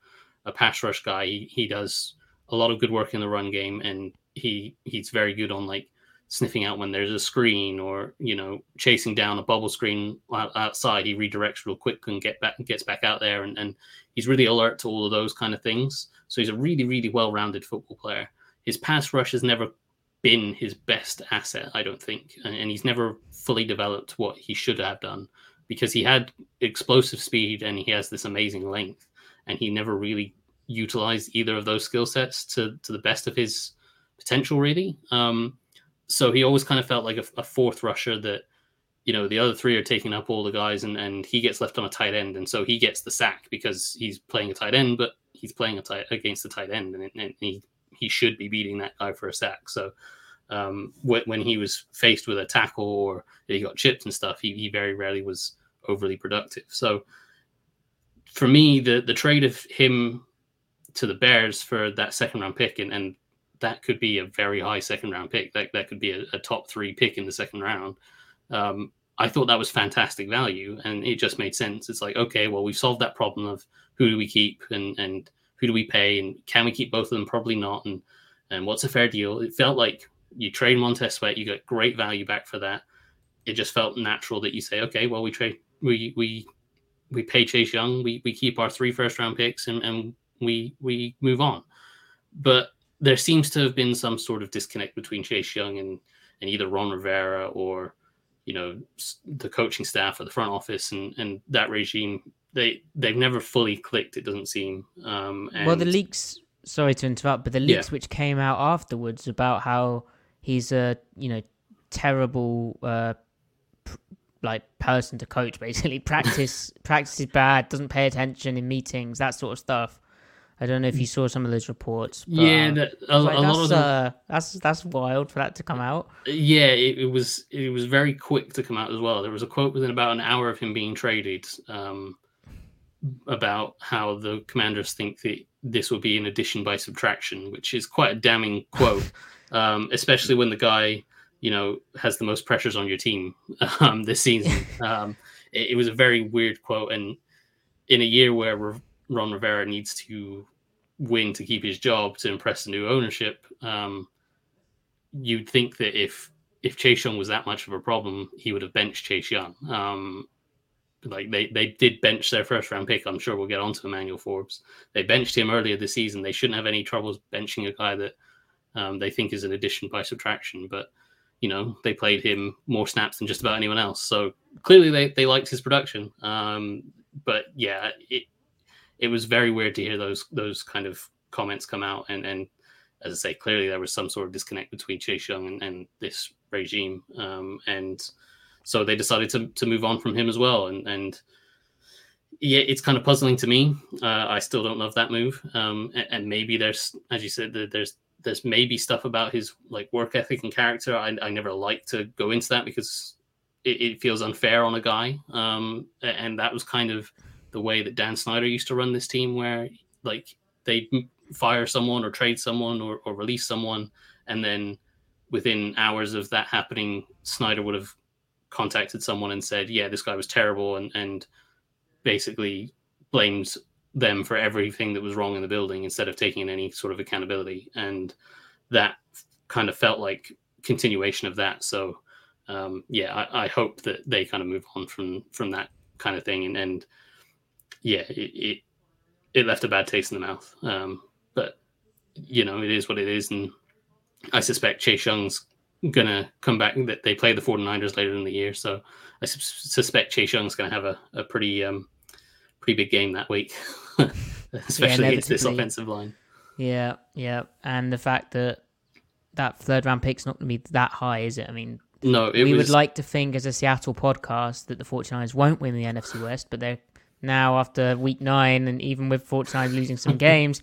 a pass rush guy. He, he does a lot of good work in the run game and he he's very good on like sniffing out when there's a screen or you know chasing down a bubble screen outside. He redirects real quick and get back gets back out there and, and he's really alert to all of those kind of things. So he's a really really well-rounded football player. His pass rush has never been his best asset i don't think and, and he's never fully developed what he should have done because he had explosive speed and he has this amazing length and he never really utilized either of those skill sets to to the best of his potential really. Um so he always kind of felt like a, a fourth rusher that you know the other three are taking up all the guys and and he gets left on a tight end. And so he gets the sack because he's playing a tight end but he's playing a tight against the tight end and, and he he should be beating that guy for a sack. So um when, when he was faced with a tackle or he got chipped and stuff he, he very rarely was overly productive. So for me the the trade of him to the bears for that second round pick and and that could be a very high second round pick. That that could be a, a top three pick in the second round. Um, I thought that was fantastic value, and it just made sense. It's like, okay, well, we've solved that problem of who do we keep and and who do we pay, and can we keep both of them? Probably not. And and what's a fair deal? It felt like you trade Montez Sweat, you get great value back for that. It just felt natural that you say, okay, well, we trade, we we we pay Chase Young, we we keep our three first round picks, and and we we move on. But there seems to have been some sort of disconnect between Chase Young and, and either Ron Rivera or, you know, the coaching staff or the front office and, and that regime. They they've never fully clicked. It doesn't seem. Um, and well, the leaks. Sorry to interrupt, but the leaks Yeah. which came out afterwards about how he's a you know terrible uh, pr- like person to coach. Basically, practice practice is bad. Doesn't pay attention in meetings. That sort of stuff. I don't know if you saw some of those reports. But, yeah, that, a, like, a lot that's, of them. uh, that's that's wild for that to come out. yeah, it, it was it was very quick to come out as well. There was a quote within about an hour of him being traded um, about how the commanders think that this will be an addition by subtraction, which is quite a damning quote, um, especially when the guy you know has the most pressures on your team um, this season. Um, it, it was a very weird quote, and in a year where Ron Rivera needs to win to keep his job to impress the new ownership. Um, you'd think that if if Chase Young was that much of a problem, he would have benched Chase Young. Um, like they they did bench their first round pick. I'm sure we'll get onto Emmanuel Forbes. They benched him earlier this season. They shouldn't have any troubles benching a guy that um, they think is an addition by subtraction. But you know they played him more snaps than just about anyone else. So clearly they they liked his production. Um, but yeah, it it was very weird to hear those those kind of comments come out and and as I say, clearly there was some sort of disconnect between Chase Young and, and this regime. Um, and so they decided to, to move on from him as well. And, and yeah, it's kind of puzzling to me. Uh, I still don't love that move. Um, and, and, maybe there's, as you said, there's there's maybe stuff about his like work ethic and character. I, I never like to go into that because it, it feels unfair on a guy. Um, and that was kind of the way that Dan Snyder used to run this team, where like they fire someone or trade someone or, or release someone, and then within hours of that happening, Snyder would have contacted someone and said, "Yeah, this guy was terrible," and and basically blames them for everything that was wrong in the building instead of taking any sort of accountability. And that kind of felt like continuation of that. So um, yeah, I, I, hope that they kind of move on from from that kind of thing. And, and yeah, it, it, it left a bad taste in the mouth. Um, but you know, it is what it is, and I suspect Chase Young's gonna come back. That they play the 49ers later in the year, so I su- suspect Chase Young's gonna have a, a pretty um pretty big game that week, especially yeah, against this offensive line. Yeah, yeah, and the fact that that third round pick's not going to be that high, is it? I mean, no, we was... would like to think as a Seattle podcast that the 49ers won't win the NFC West, but they're now after week nine, and even with 49ers losing some games,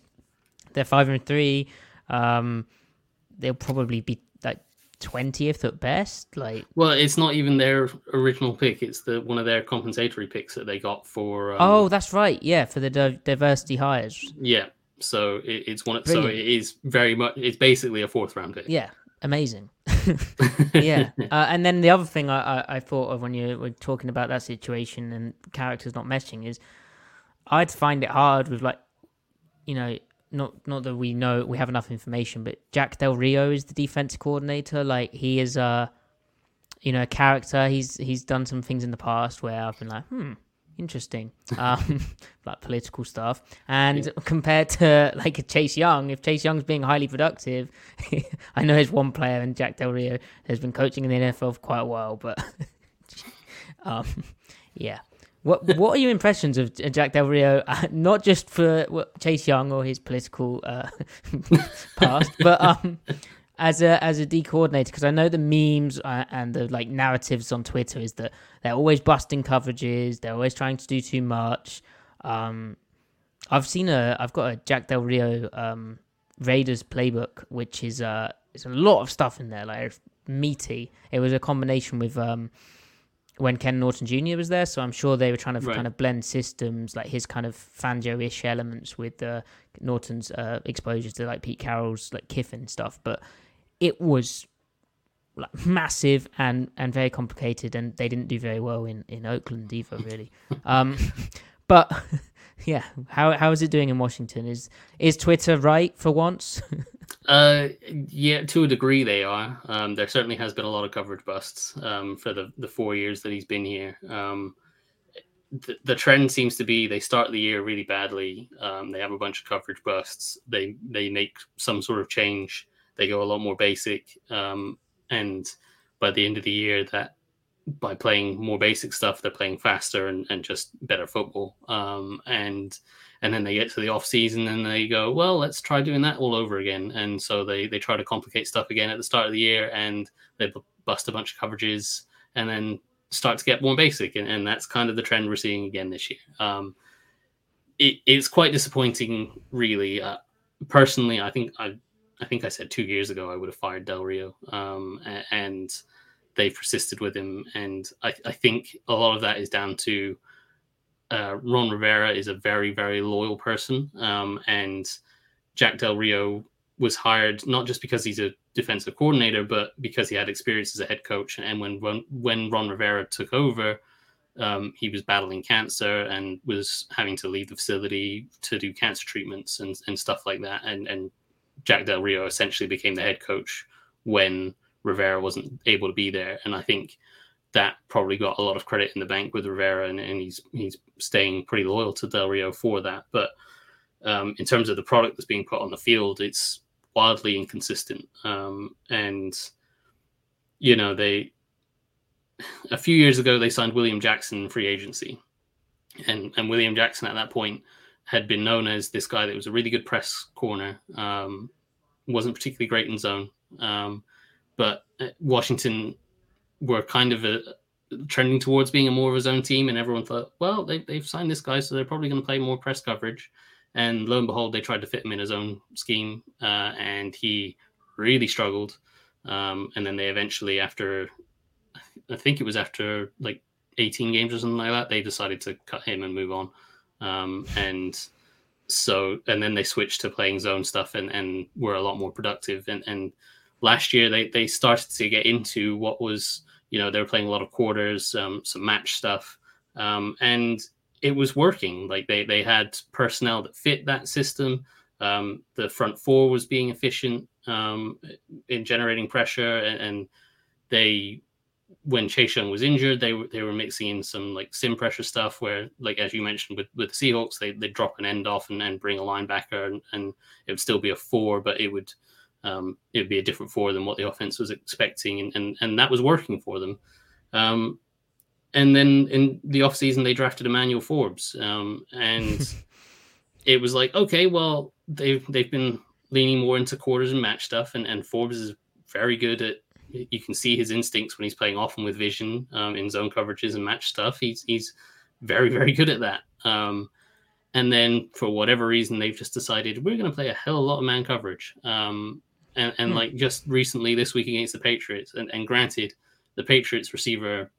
they're five and three. Um, they'll probably be like twentieth at best. Like, well, it's not even their original pick; it's the one of their compensatory picks that they got for. Um, oh, that's right. Yeah, for the diversity hires. Yeah, so it, it's one. Of, so it is very much. It's basically a fourth round pick. Yeah, amazing. yeah, uh, and then the other thing I, I, I, thought of when you were talking about that situation and characters not meshing is, I'd find it hard with like, you know, not not that we know we have enough information, but Jack Del Rio is the defense coordinator. Like he is a you know a character. He's he's done some things in the past where I've been like, hmm, interesting, um, like political stuff. And yeah. compared to like Chase Young, if Chase Young's being highly productive, I know there's one player, and Jack Del Rio has been coaching in the NFL for quite a while, but um, yeah. What What are your impressions of Jack Del Rio? Uh, not just for Chase Young or his political uh, past, but um, as a as a D coordinator, because I know the memes uh, and the like narratives on Twitter is that they're always busting coverages, they're always trying to do too much. Um, I've seen a, I've got a Jack Del Rio um, Raiders playbook, which is uh, it's a lot of stuff in there, like meaty. It was a combination with um when Ken Norton Jr. was there, so I'm sure they were trying to right. kind of blend systems, like his kind of Fangio-ish elements with uh, Norton's uh, exposure to like Pete Carroll's like Kiffin stuff. But it was like massive and and very complicated, and they didn't do very well in in Oakland either, really. um, but yeah, how how is it doing in Washington? Is is Twitter right for once? uh, yeah, to a degree they are. Um, there certainly has been a lot of coverage busts um, for the the four years that he's been here. Um, the, the trend seems to be they start the year really badly. Um, they have a bunch of coverage busts. They they make some sort of change. They go a lot more basic, um, and by the end of the year, that by playing more basic stuff, they're playing faster and, and just better football. Um, and and then they get to the off season and they go, well, let's try doing that all over again. And so they they try to complicate stuff again at the start of the year, and they bust a bunch of coverages, and then start to get more basic. And, and that's kind of the trend we're seeing again this year. Um, it, it's quite disappointing, really. Uh, personally, I think I I think I said two years ago I would have fired Del Rio, um, and they've persisted with him. And I, I think a lot of that is down to uh, Ron Rivera is a very, very loyal person. Um, and Jack Del Rio was hired not just because he's a defensive coordinator, but because he had experience as a head coach. And when when, when Ron Rivera took over, um, he was battling cancer and was having to leave the facility to do cancer treatments and, and stuff like that. And and Jack Del Rio essentially became the head coach when Rivera wasn't able to be there. And I think that probably got a lot of credit in the bank with Rivera, and, and he's he's staying pretty loyal to Del Rio for that. But um, in terms of the product that's being put on the field, it's wildly inconsistent. Um, and you know, they a few years ago they signed William Jackson free agency, and and William Jackson at that point had been known as this guy that was a really good press corner. Um, wasn't particularly great in zone, um, but uh, Washington were kind of a, trending towards being a more of a zone team, and everyone thought, well, they, they've signed this guy, so they're probably going to play more press coverage. And lo and behold, they tried to fit him in his own scheme, uh, and he really struggled. Um, and then they eventually, after I think it was after like 18 games or something like that, they decided to cut him and move on. Um, and so, and then they switched to playing zone stuff and, and were a lot more productive. And, and last year they, they started to get into what was, you know, they were playing a lot of quarters, um, some match stuff. Um, and it was working. Like they, they had personnel that fit that system. Um, the front four was being efficient um, in generating pressure, and, and, they when Chase Young was injured, they were they were mixing in some like sim pressure stuff where, like as you mentioned with with the Seahawks, they they drop an end off and, and bring a linebacker, and, and it would still be a four, but it would um, it would be a different four than what the offense was expecting, and and, and that was working for them. Um, and then in the offseason, they drafted Emmanuel Forbes, um, and it was like, okay, well they've they've been leaning more into quarters and match stuff, and and Forbes is very good at you can see his instincts when he's playing often with vision um, in zone coverages and match stuff. He's he's very very good at that. Um, and then for whatever reason, they've just decided we're going to play a hell of a lot of man coverage. Um, and, and hmm. like just recently this week against the Patriots, and, and granted, the Patriots receiver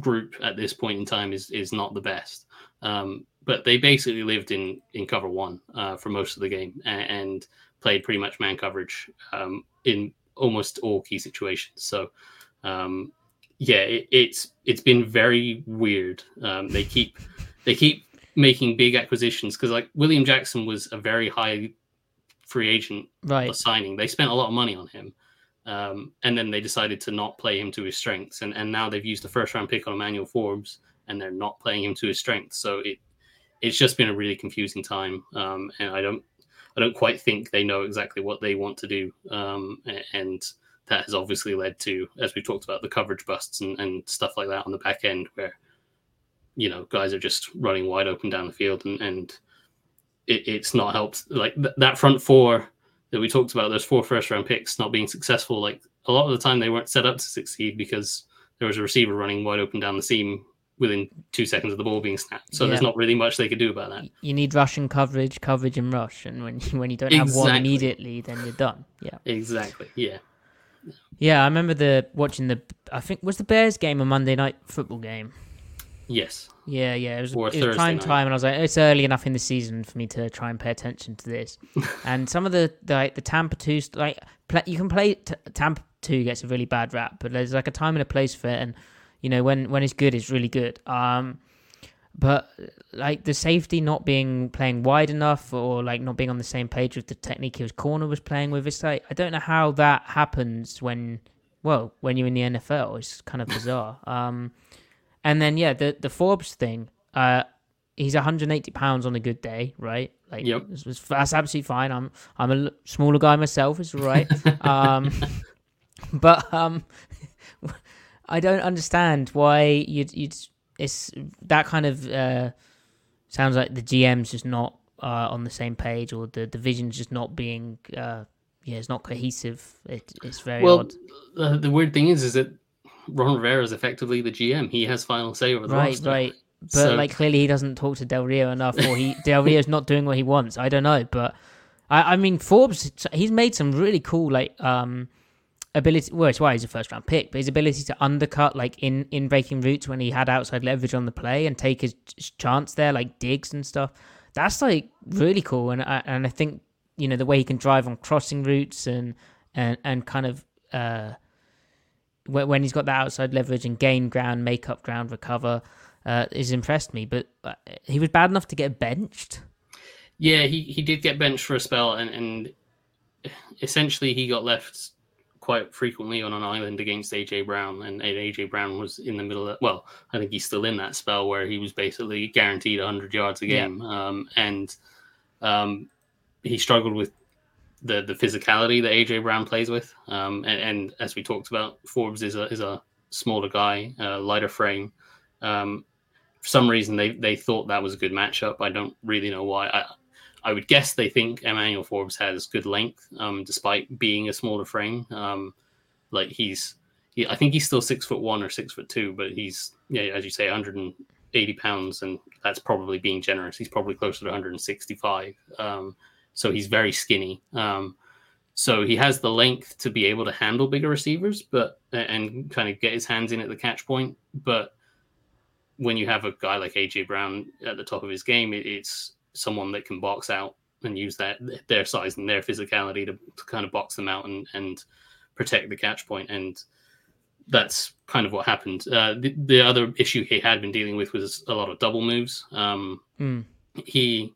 group at this point in time is is not the best. Um, but they basically lived in in cover one uh, for most of the game and, and played pretty much man coverage um, in almost all key situations. So, um, yeah, it, it's it's been very weird. Um, they keep they keep making big acquisitions because like William Jackson was a very high free agent right. signing. They spent a lot of money on him. Um, and then they decided to not play him to his strengths, and, and now they've used the first round pick on Emmanuel Forbes, and they're not playing him to his strengths. So it it's just been a really confusing time, um, and I don't I don't quite think they know exactly what they want to do. Um, and that has obviously led to, as we talked about, the coverage busts and, and stuff like that on the back end where, you know, guys are just running wide open down the field and, and it, it's not helped. Like th- that front four that we talked about, those four first round picks not being successful, like a lot of the time they weren't set up to succeed because there was a receiver running wide open down the seam within two seconds of the ball being snapped. So yeah. there's not really much they could do about that. You need rushing coverage, coverage and rush, and when when you don't have exactly. one immediately, then you're done. Yeah, exactly. Yeah, yeah. I remember the watching the. I think was the Bears game a Monday night football game. Yes. Yeah, yeah. It was, it was prime night. time, and I was like, it's early enough in the season for me to try and pay attention to this. and some of the the, like, the Tampa two, like play, you can play t- Tampa two gets a really bad rap, but there's like a time and a place for it, and you know, when when it's good, it's really good. Um, but like the safety not being playing wide enough or like not being on the same page with the technique his corner was playing with, it's like I don't know how that happens when well when you're in the NFL. It's kind of bizarre. um, and then yeah, the the Forbes thing. Uh, he's 180 pounds on a good day, right? Like, yep. that's absolutely fine. I'm I'm a smaller guy myself, it's all right. um, but um, I don't understand why you'd you'd it's that kind of uh, sounds like the GM's just not uh, on the same page or the division's just not being uh, yeah it's not cohesive. It, it's very well. Odd. The, the weird thing is, is that Ron Rivera is effectively the GM. He has final say over the right, roster. Right, But so... like clearly he doesn't talk to Del Rio enough, or he Del Rio's not doing what he wants. I don't know, but I, I mean Forbes, he's made some really cool like um ability. Well, it's why he's a first round pick, but his ability to undercut like in in breaking routes when he had outside leverage on the play and take his chance there, like digs and stuff. That's like really cool, and I, and I think you know the way he can drive on crossing routes and and and kind of uh when he's got that outside leverage and gain ground, make up ground, recover, uh, has impressed me. But uh, he was bad enough to get benched. Yeah, he, he did get benched for a spell, and, and essentially he got left quite frequently on an island against AJ Brown, and AJ Brown was in the middle of well, I think he's still in that spell where he was basically guaranteed 100 yards a game, yeah. um, and um, he struggled with the the physicality that AJ Brown plays with, um, and, and, as we talked about, Forbes is a is a smaller guy, uh, lighter frame. Um, for some reason, they they thought that was a good matchup. I don't really know why. I, I would guess they think Emmanuel Forbes has good length, um, despite being a smaller frame. Um, like he's, he, I think he's still six foot one or six foot two, but he's, yeah, as you say, 180 pounds, and that's probably being generous. He's probably closer to 165. Um, so he's very skinny. Um, so he has the length to be able to handle bigger receivers, but and kind of get his hands in at the catch point. But when you have a guy like AJ Brown at the top of his game, it, it's someone that can box out and use that their size and their physicality to, to kind of box them out and, and protect the catch. And that's kind of what happened. Uh, the, the, other issue he had been dealing with was a lot of double moves. Um, mm. He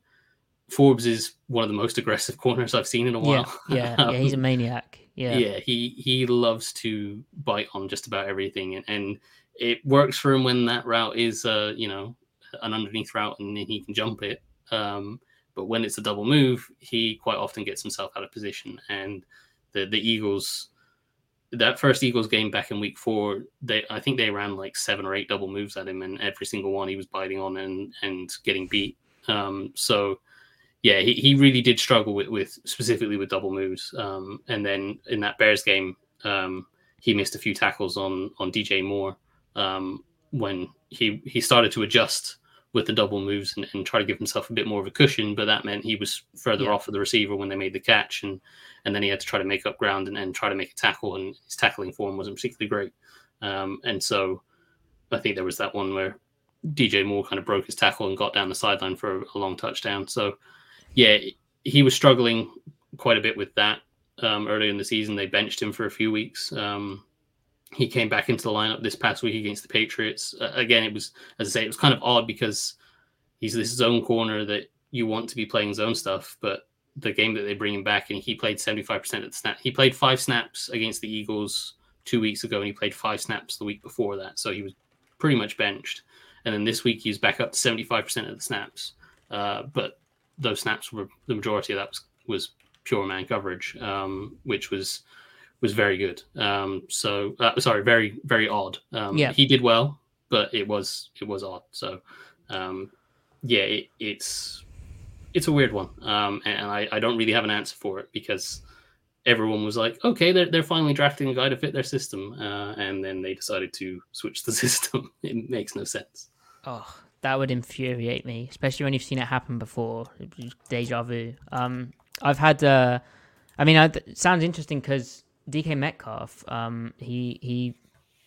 Forbes is one of the most aggressive corners I've seen in a while. Yeah, yeah, um, yeah he's a maniac. Yeah, yeah, he he loves to bite on just about everything, and, and it works for him when that route is, uh, you know, an underneath route, and he can jump it. Um, but when it's a double move, he quite often gets himself out of position. And the the Eagles, that first Eagles game back in Week Four, they I think they ran like seven or eight double moves at him, and every single one he was biting on and and getting beat. Um, so yeah, he, he really did struggle with, with specifically with double moves. Um, and then in that Bears game, um, he missed a few tackles on on DJ Moore um, when he he started to adjust with the double moves and, and, try to give himself a bit more of a cushion. But that meant he was further yeah. off of the receiver when they made the catch, and and then he had to try to make up ground and, and try to make a tackle, and his tackling form wasn't particularly great. Um, and so I think there was that one where DJ Moore kind of broke his tackle and got down the sideline for a, a long touchdown. So yeah, he was struggling quite a bit with that um, early in the season. They benched him for a few weeks. Um, he came back into the lineup this past week against the Patriots. Uh, again, it was, as I say, it was kind of odd because he's this zone corner that you want to be playing zone stuff, but the game that they bring him back and he played 75% of the snap. He played five snaps against the Eagles two weeks ago and he played five snaps the week before that. So he was pretty much benched. And then this week he's back up to 75% of the snaps. Uh, but those snaps were the majority of that was, was pure man coverage, um, which was was very good. Um, so uh, sorry, very very odd. Um, yeah, he did well, but it was it was odd. So um, yeah, it, it's it's a weird one, um, and, and I, I don't really have an answer for it because everyone was like, okay, they're they're finally drafting a guy to fit their system, uh, and then they decided to switch the system. it makes no sense. Oh, that would infuriate me, especially when you've seen it happen before. Deja vu. Um, I've had. Uh, I mean, it sounds interesting because DK Metcalf, um, he he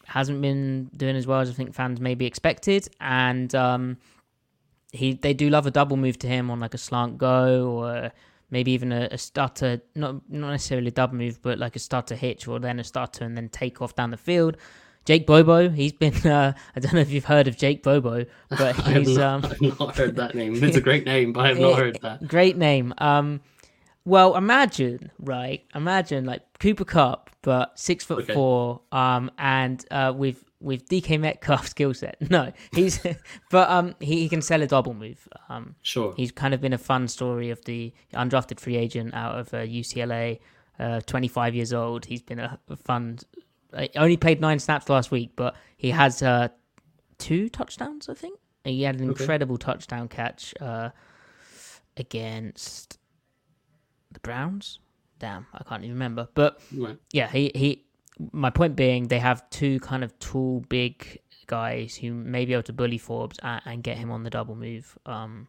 hasn't been doing as well as I think fans maybe expected, and um, he they do love a double move to him on like a slant go or maybe even a, a stutter, not not necessarily a double move, but like a stutter hitch or then a stutter and then take off down the field. Jake Bobo, he's been. Uh, I don't know if you've heard of Jake Bobo, but he's. I have not, um, I've not heard that name. It's a great name, but I have not heard that. Great name. Um, well, imagine, right? Imagine like Cooper Kupp, but six foot okay. four, um, and uh, with with DK Metcalf skill set. No, he's, but um, he, he can sell a double move. Um, sure. He's kind of been a fun story of the undrafted free agent out of uh, UCLA, uh, 25 years old. He's been a, a fun. Uh, only played nine snaps last week, but he has uh, two touchdowns, I think. He had an okay. incredible touchdown catch uh, against the Browns. Damn, I can't even remember. But right. yeah, he he. My point being, they have two kind of tall, big guys who may be able to bully Forbes and, and get him on the double move. Um,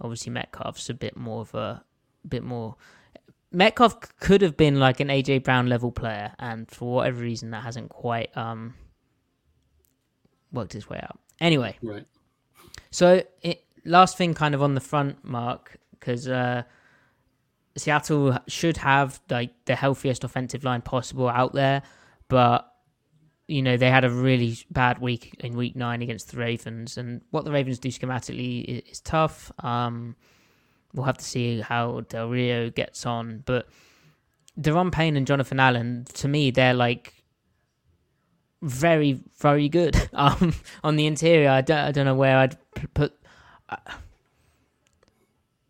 obviously Metcalf's a bit more of a bit more. Metcalf could have been like an AJ Brown level player, and for whatever reason, that hasn't quite um worked its way out. Anyway, right. So it, last thing, kind of on the front, Mark, because uh, Seattle should have like the healthiest offensive line possible out there, but you know they had a really bad week in week nine against the Ravens, and what the Ravens do schematically is, tough. Um, we'll have to see how Del Rio gets on, but Daron Payne and Jonathan Allen, to me, they're like very, very good. Um, on the interior, I don't, I don't know where I'd put. Uh,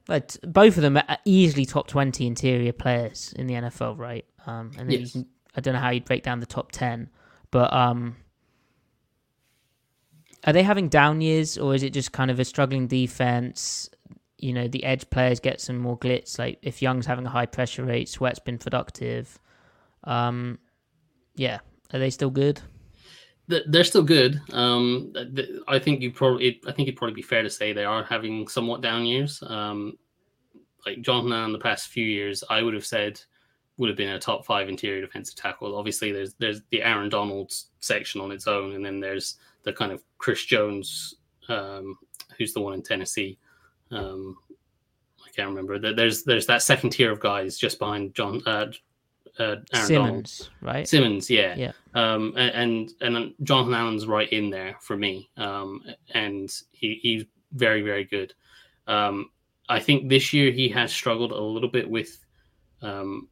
but both of them are easily top twenty interior players in the NFL, right? Um, and then Yes. you can, I don't know how you'd break down the top ten, but um, are they having down years, or is it just kind of a struggling defense? You know, the edge players get some more glitz. Like if Young's having a high pressure rate, Sweat's been productive. Um, yeah, are they still good? Th- They're still good. Um, I think you probably, I think it'd probably be fair to say they are having somewhat down years. Um, like Jonathan Allen the past few years, I would have said would have been a top five interior defensive tackle. Obviously, there's there's the Aaron Donald section on its own, and then there's the kind of Chris Jones, um, who's the one in Tennessee. Um, I can't remember. There- There's there's that second tier of guys just behind John uh, uh, Aaron Donald. Simmons, right? Simmons, yeah, Yeah. Um, and and Jonathan Allen's right in there for me. Um, and he, he's very very good. Um, I think this year he has struggled a little bit with um,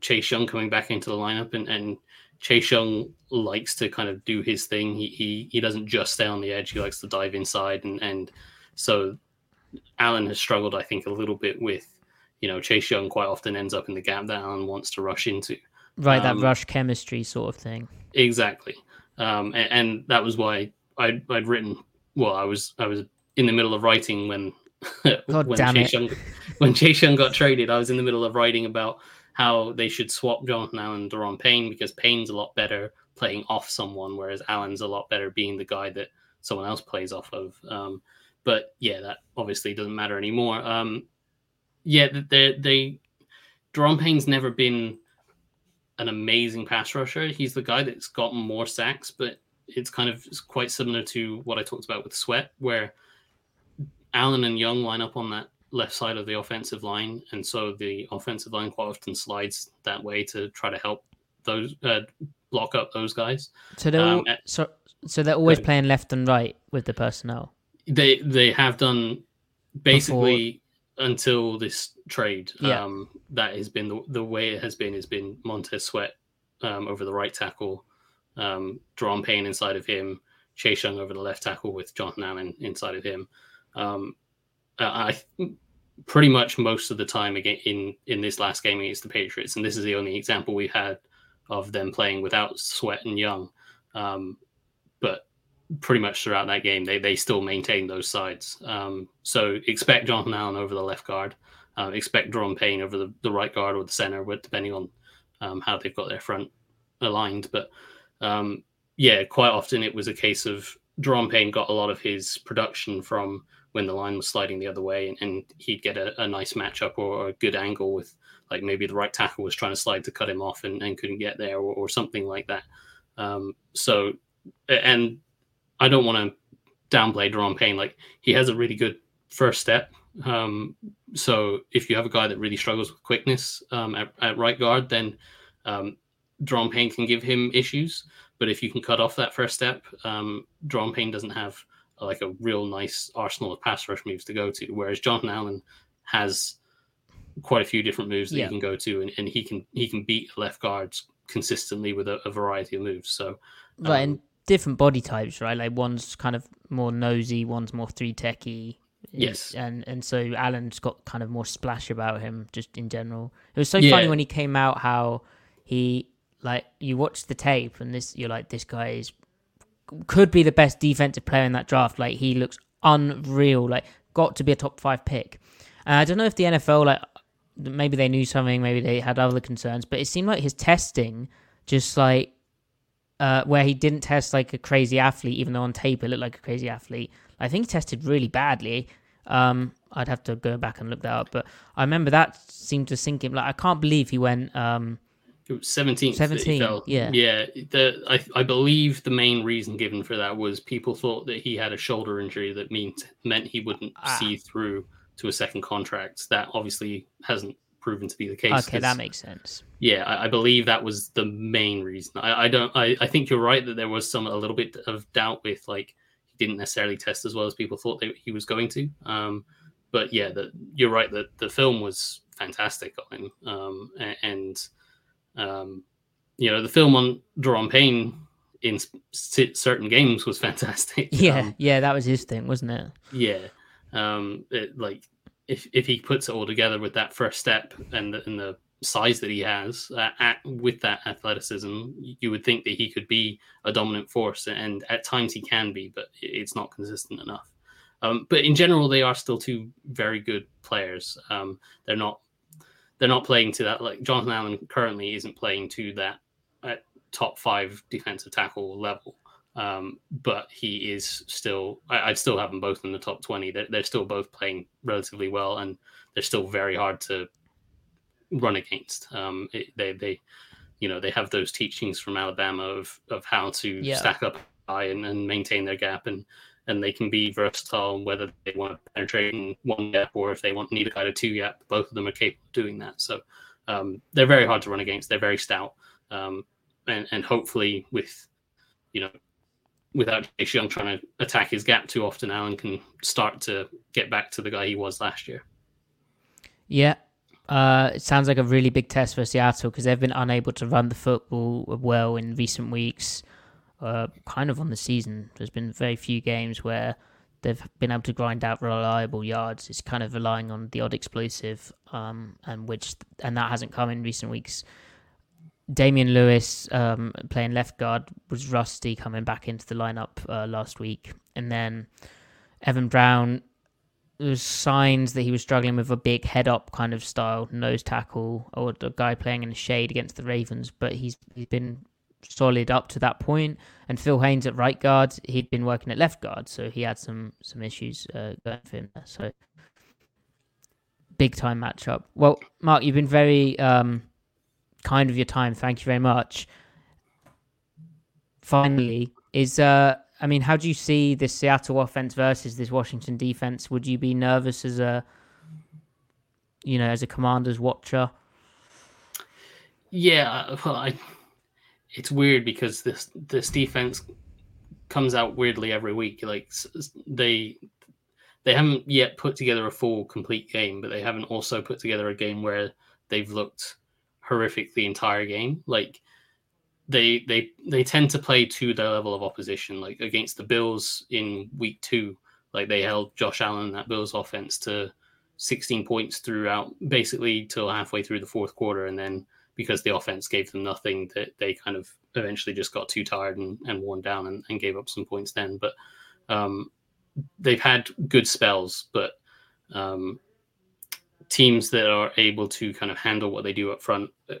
Chase Young coming back into the lineup, and, and Chase Young likes to kind of do his thing. He, he he doesn't just stay on the edge. He likes to dive inside, and and so Allen has struggled, I think, a little bit with. You know, Chase Young quite often ends up in the gap that Allen wants to rush into. Right, that Um, rush chemistry sort of thing. Exactly, um, and, and that was why I'd, I'd written. Well, I was I was in the middle of writing when God when damn Chase it. Young when Chase Young got traded. I was in the middle of writing about how they should swap Jonathan Allen and Daron Payne because Payne's a lot better playing off someone, whereas Allen's a lot better being the guy that someone else plays off of. Um, but yeah, that obviously doesn't matter anymore. Um, yeah, they they Payne's never been an amazing pass rusher. He's the guy that's gotten more sacks, but it's kind of it's quite similar to what I talked about with Sweat, where Allen and Young line up on that left side of the offensive line, and so the offensive line quite often slides that way to try to help those uh, block up those guys. So they're um, all, uh, so so they're always ahead. playing left and right with the personnel. They they have done basically until this trade. Yeah. Um, that has been the, the way it has been. Has been Montez Sweat um, over the right tackle, um, Payne inside of him, Chase Young over the left tackle with Jonathan Allen inside of him. Um, I pretty much most of the time again in in this last game against the Patriots, and this is the only example we had of them playing without Sweat and Young. Um, but pretty much throughout that game, they they still maintained those sides. Um, so expect Jonathan Allen over the left guard, uh, expect Daron Payne over the, the right guard or the center, depending on um, how they've got their front aligned. But um, yeah, quite often it was a case of Daron Payne got a lot of his production from when the line was sliding the other way, and, and he'd get a, a nice matchup or a good angle with like maybe the right tackle was trying to slide to cut him off and, and couldn't get there or, or something like that. Um, so, and I don't want to downplay Daron Payne. Like he has a really good first step. Um, so if you have a guy that really struggles with quickness um, at, at right guard, then um, Daron Payne can give him issues. But if you can cut off that first step, um, Daron Payne doesn't have like a real nice arsenal of pass rush moves to go to. Whereas Jonathan Allen has quite a few different moves that Yeah. he can go to, and, and he can he can beat left guards consistently with a, a variety of moves. So Right, um, and different body types, right? Like one's kind of more nosy, one's more three techy. Yes. and and so Allen's got kind of more splash about him, just in general. It was so Yeah. funny when he came out how he like you watch the tape and this you're like this guy is could be the best defensive player in that draft. Like he looks unreal. Like got to be a top five pick. And I don't know if the NFL like maybe they knew something, maybe they had other concerns, but it seemed like his testing just like uh, where he didn't test like a crazy athlete, even though on tape it looked like a crazy athlete. I think he tested really badly. Um, I'd have to go back and look that up, but I remember that seemed to sink him. Like I can't believe he went. Um, Seventeenth. 17, yeah. yeah. The I, I believe the main reason given for that was people thought that he had a shoulder injury that meant meant he wouldn't Ah. see through to a second contract. That obviously hasn't proven to be the case. okay, that makes sense. yeah, I, I believe that was the main reason. I, I don't. I, I think you're right that there was some a little bit of doubt with like he didn't necessarily test as well as people thought that he was going to. Um, but yeah, the, you're right that the film was fantastic on him. Um, and Um, you know, the film on Daron Payne in certain games was fantastic. Yeah, um, yeah, that was his thing, wasn't it? Yeah, um, it, like if if he puts it all together with that first step and the, and the size that he has uh, at, with that athleticism, you would think that he could be a dominant force, and at times he can be, but it's not consistent enough. Um, but in general, they are still two very good players. Um, they're not they're not playing to that like Jonathan Allen currently isn't playing to that top five defensive tackle level. Um, but he is still, I, would still have them both in the top 20. They're, they're still both playing relatively well and they're still very hard to run against. Um, it, they, they, you know, they have those teachings from Alabama of, of how to yeah. stack up high and, and maintain their gap and, and they can be versatile whether they want to penetrate in one gap or if they want need a guy to two gap. Both of them are capable of doing that. So um, they're very hard to run against. They're very stout, um, and and hopefully with you know without Chase Young trying to attack his gap too often, Allen can start to get back to the guy he was last year. Yeah. Uh, it sounds like a really big test for Seattle because they've been unable to run the football well in recent weeks uh, kind of on the season. There's been very few games where they've been able to grind out reliable yards. It's kind of relying on the odd explosive, um, and which and that hasn't come in recent weeks. Damien Lewis um, playing left guard was rusty coming back into the lineup uh, last week, and then Evan Brown. was signs that he was struggling with a big head up kind of style nose tackle, or a guy playing in the shade against the Ravens. But he's he's been solid up to that point. And Phil Haynes at right guard, he'd been working at left guard, so he had some some issues uh, going for him there. So big time matchup. Well, Mark, you've been very um, kind of your time. Thank you very much. Finally, is uh, I mean, how do you see this Seattle offense versus this Washington defense? Would you be nervous as a, you know, as a Commanders watcher? Yeah, well, I it's weird because this this defense comes out weirdly every week. Like they they haven't yet put together a full complete game, but they haven't also put together a game where they've looked horrific the entire game. Like they they they tend to play to their level of opposition. Like against the Bills in week two, like they held Josh Allen that Bills offense to 16 points throughout basically till halfway through the fourth quarter, and then because the offense gave them nothing that they kind of eventually just got too tired and, and worn down and, and, gave up some points then. But um, they've had good spells, but um, teams that are able to kind of handle what they do up front. Uh,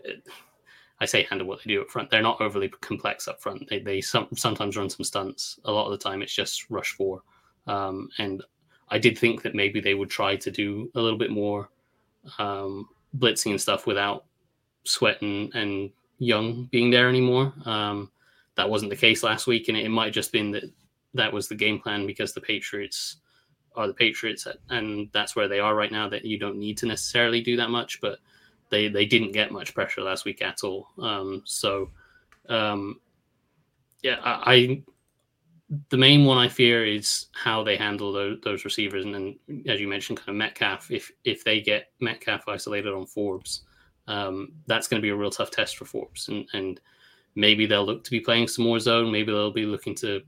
I say handle what they do up front. They're not overly complex up front. They they some, sometimes run some stunts. A lot of the time, it's just rush four. Um, and I did think that maybe they would try to do a little bit more um, blitzing and stuff without Sweat and, Young being there anymore. Um, that wasn't the case last week, and it, it might have just been that that was the game plan because the Patriots are the Patriots, and that's where they are right now. That you don't need to necessarily do that much, but they they didn't get much pressure last week at all. Um, so, um, yeah, I, I, the main one I fear is how they handle those, those receivers, and then as you mentioned, kind of Metcalf. If if they get Metcalf isolated on Forbes, um, that's going to be a real tough test for Forbes. And, and maybe they'll look to be playing some more zone. Maybe they'll be looking to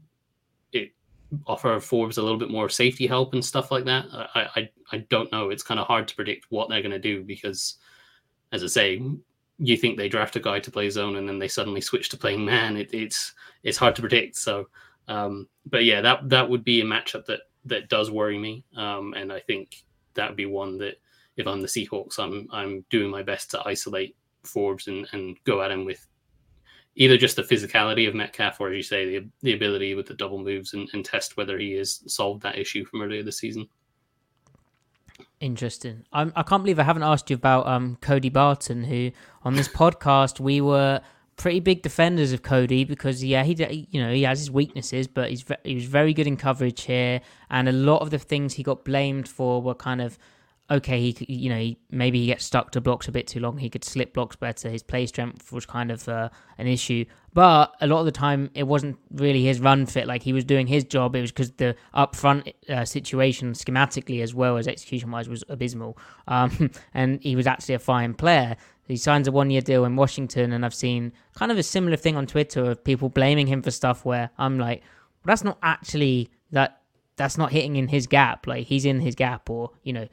offer Forbes a little bit more safety help and stuff like that. I, I, I don't know. It's kind of hard to predict what they're going to do because, as I say, you think they draft a guy to play zone and then they suddenly switch to playing man. It, it's it's hard to predict. So, um, but yeah, that that would be a matchup that that does worry me. Um, and I think that would be one that if I'm the Seahawks, I'm I'm doing my best to isolate Forbes and, and go at him with either just the physicality of Metcalf or, as you say, the, the ability with the double moves and, and test whether he has solved that issue from earlier this season. Interesting. I'm, I can't believe I haven't asked you about um, Cody Barton, who on this podcast we were pretty big defenders of Cody because yeah he you know he has his weaknesses but he's he was very good in coverage here and a lot of the things he got blamed for were kind of okay, he you know he, maybe he gets stuck to blocks a bit too long. He could slip blocks better. His play strength was kind of uh, an issue, but a lot of the time it wasn't really his run fit. Like he was doing his job. It was because the upfront uh, situation, schematically as well as execution wise, was abysmal. Um, and he was actually a fine player. He signs a one year deal in Washington, and I've seen kind of a similar thing on Twitter of people blaming him for stuff where I'm like, well, that's not actually that that's not hitting in his gap. Like he's in his gap, or you know,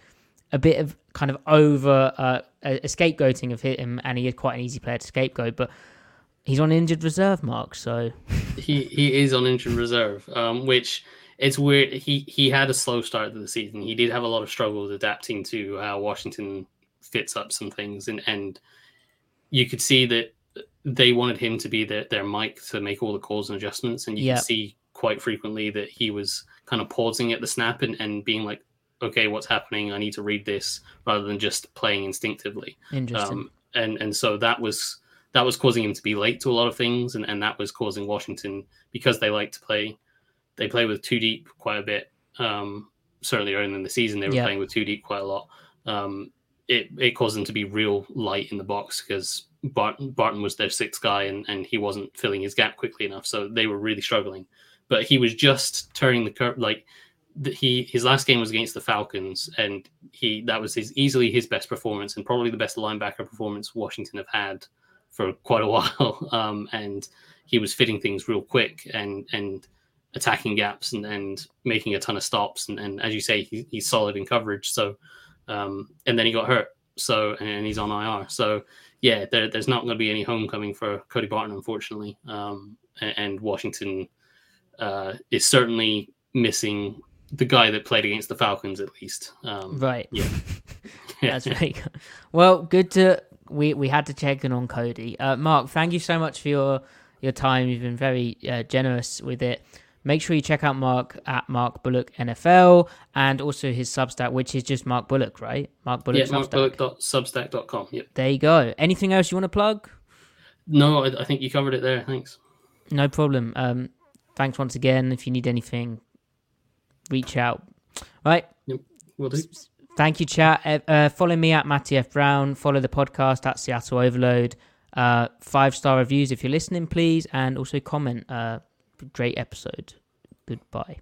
a bit of kind of over uh, a, scapegoating of him, and he is quite an easy player to scapegoat, but he's on injured reserve, Mark. So he he is on injured reserve, um, which it's weird. He he had a slow start to the season. He did have a lot of struggles adapting to how Washington fits up some things, and and you could see that they wanted him to be their, their mic to make all the calls and adjustments, and you yep. can see quite frequently that he was kind of pausing at the snap and, and being like, okay, what's happening? I need to read this rather than just playing instinctively. Interesting. Um, and and so that was that was causing him to be late to a lot of things, and, and that was causing Washington because they like to play, they play with two deep quite a bit. Um, certainly early in the season, they were yeah. playing with two deep quite a lot. Um, it it caused them to be real light in the box because Barton, Barton was their sixth guy and, and he wasn't filling his gap quickly enough, so they were really struggling. But he was just turning the curve. Like he his last game was against the Falcons, and he that was his easily his best performance and probably the best linebacker performance Washington have had for quite a while. Um, and he was fitting things real quick and and attacking gaps and, and making a ton of stops. And, and as you say, he, he's solid in coverage. So um, and then he got hurt. So and he's on IR. So yeah, there, there's not going to be any homecoming for Cody Barton, unfortunately. Um, and, and, Washington uh, is certainly missing the guy that played against the Falcons, at least. Um, right. Yeah. That's right. Well, good to we we had to check in on Cody. Uh, Mark, thank you so much for your your time. You've been very uh, generous with it. Make sure you check out Mark at Mark Bullock NFL and also his Substack, which is just Mark Bullock, right? Mark Bullock. Yeah, markbullock.substack.com. Yep. There you go. Anything else you want to plug? No, I, I think you covered it there. Thanks. No problem. Um, thanks once again. If you need anything, reach out. Right. Yep. Do. Thank you, chat. Uh, uh, follow me at Matty F. Brown. Follow the podcast at Seattle Overload. Uh, five star reviews if you're listening, please. And also comment. Uh, great episode. Goodbye.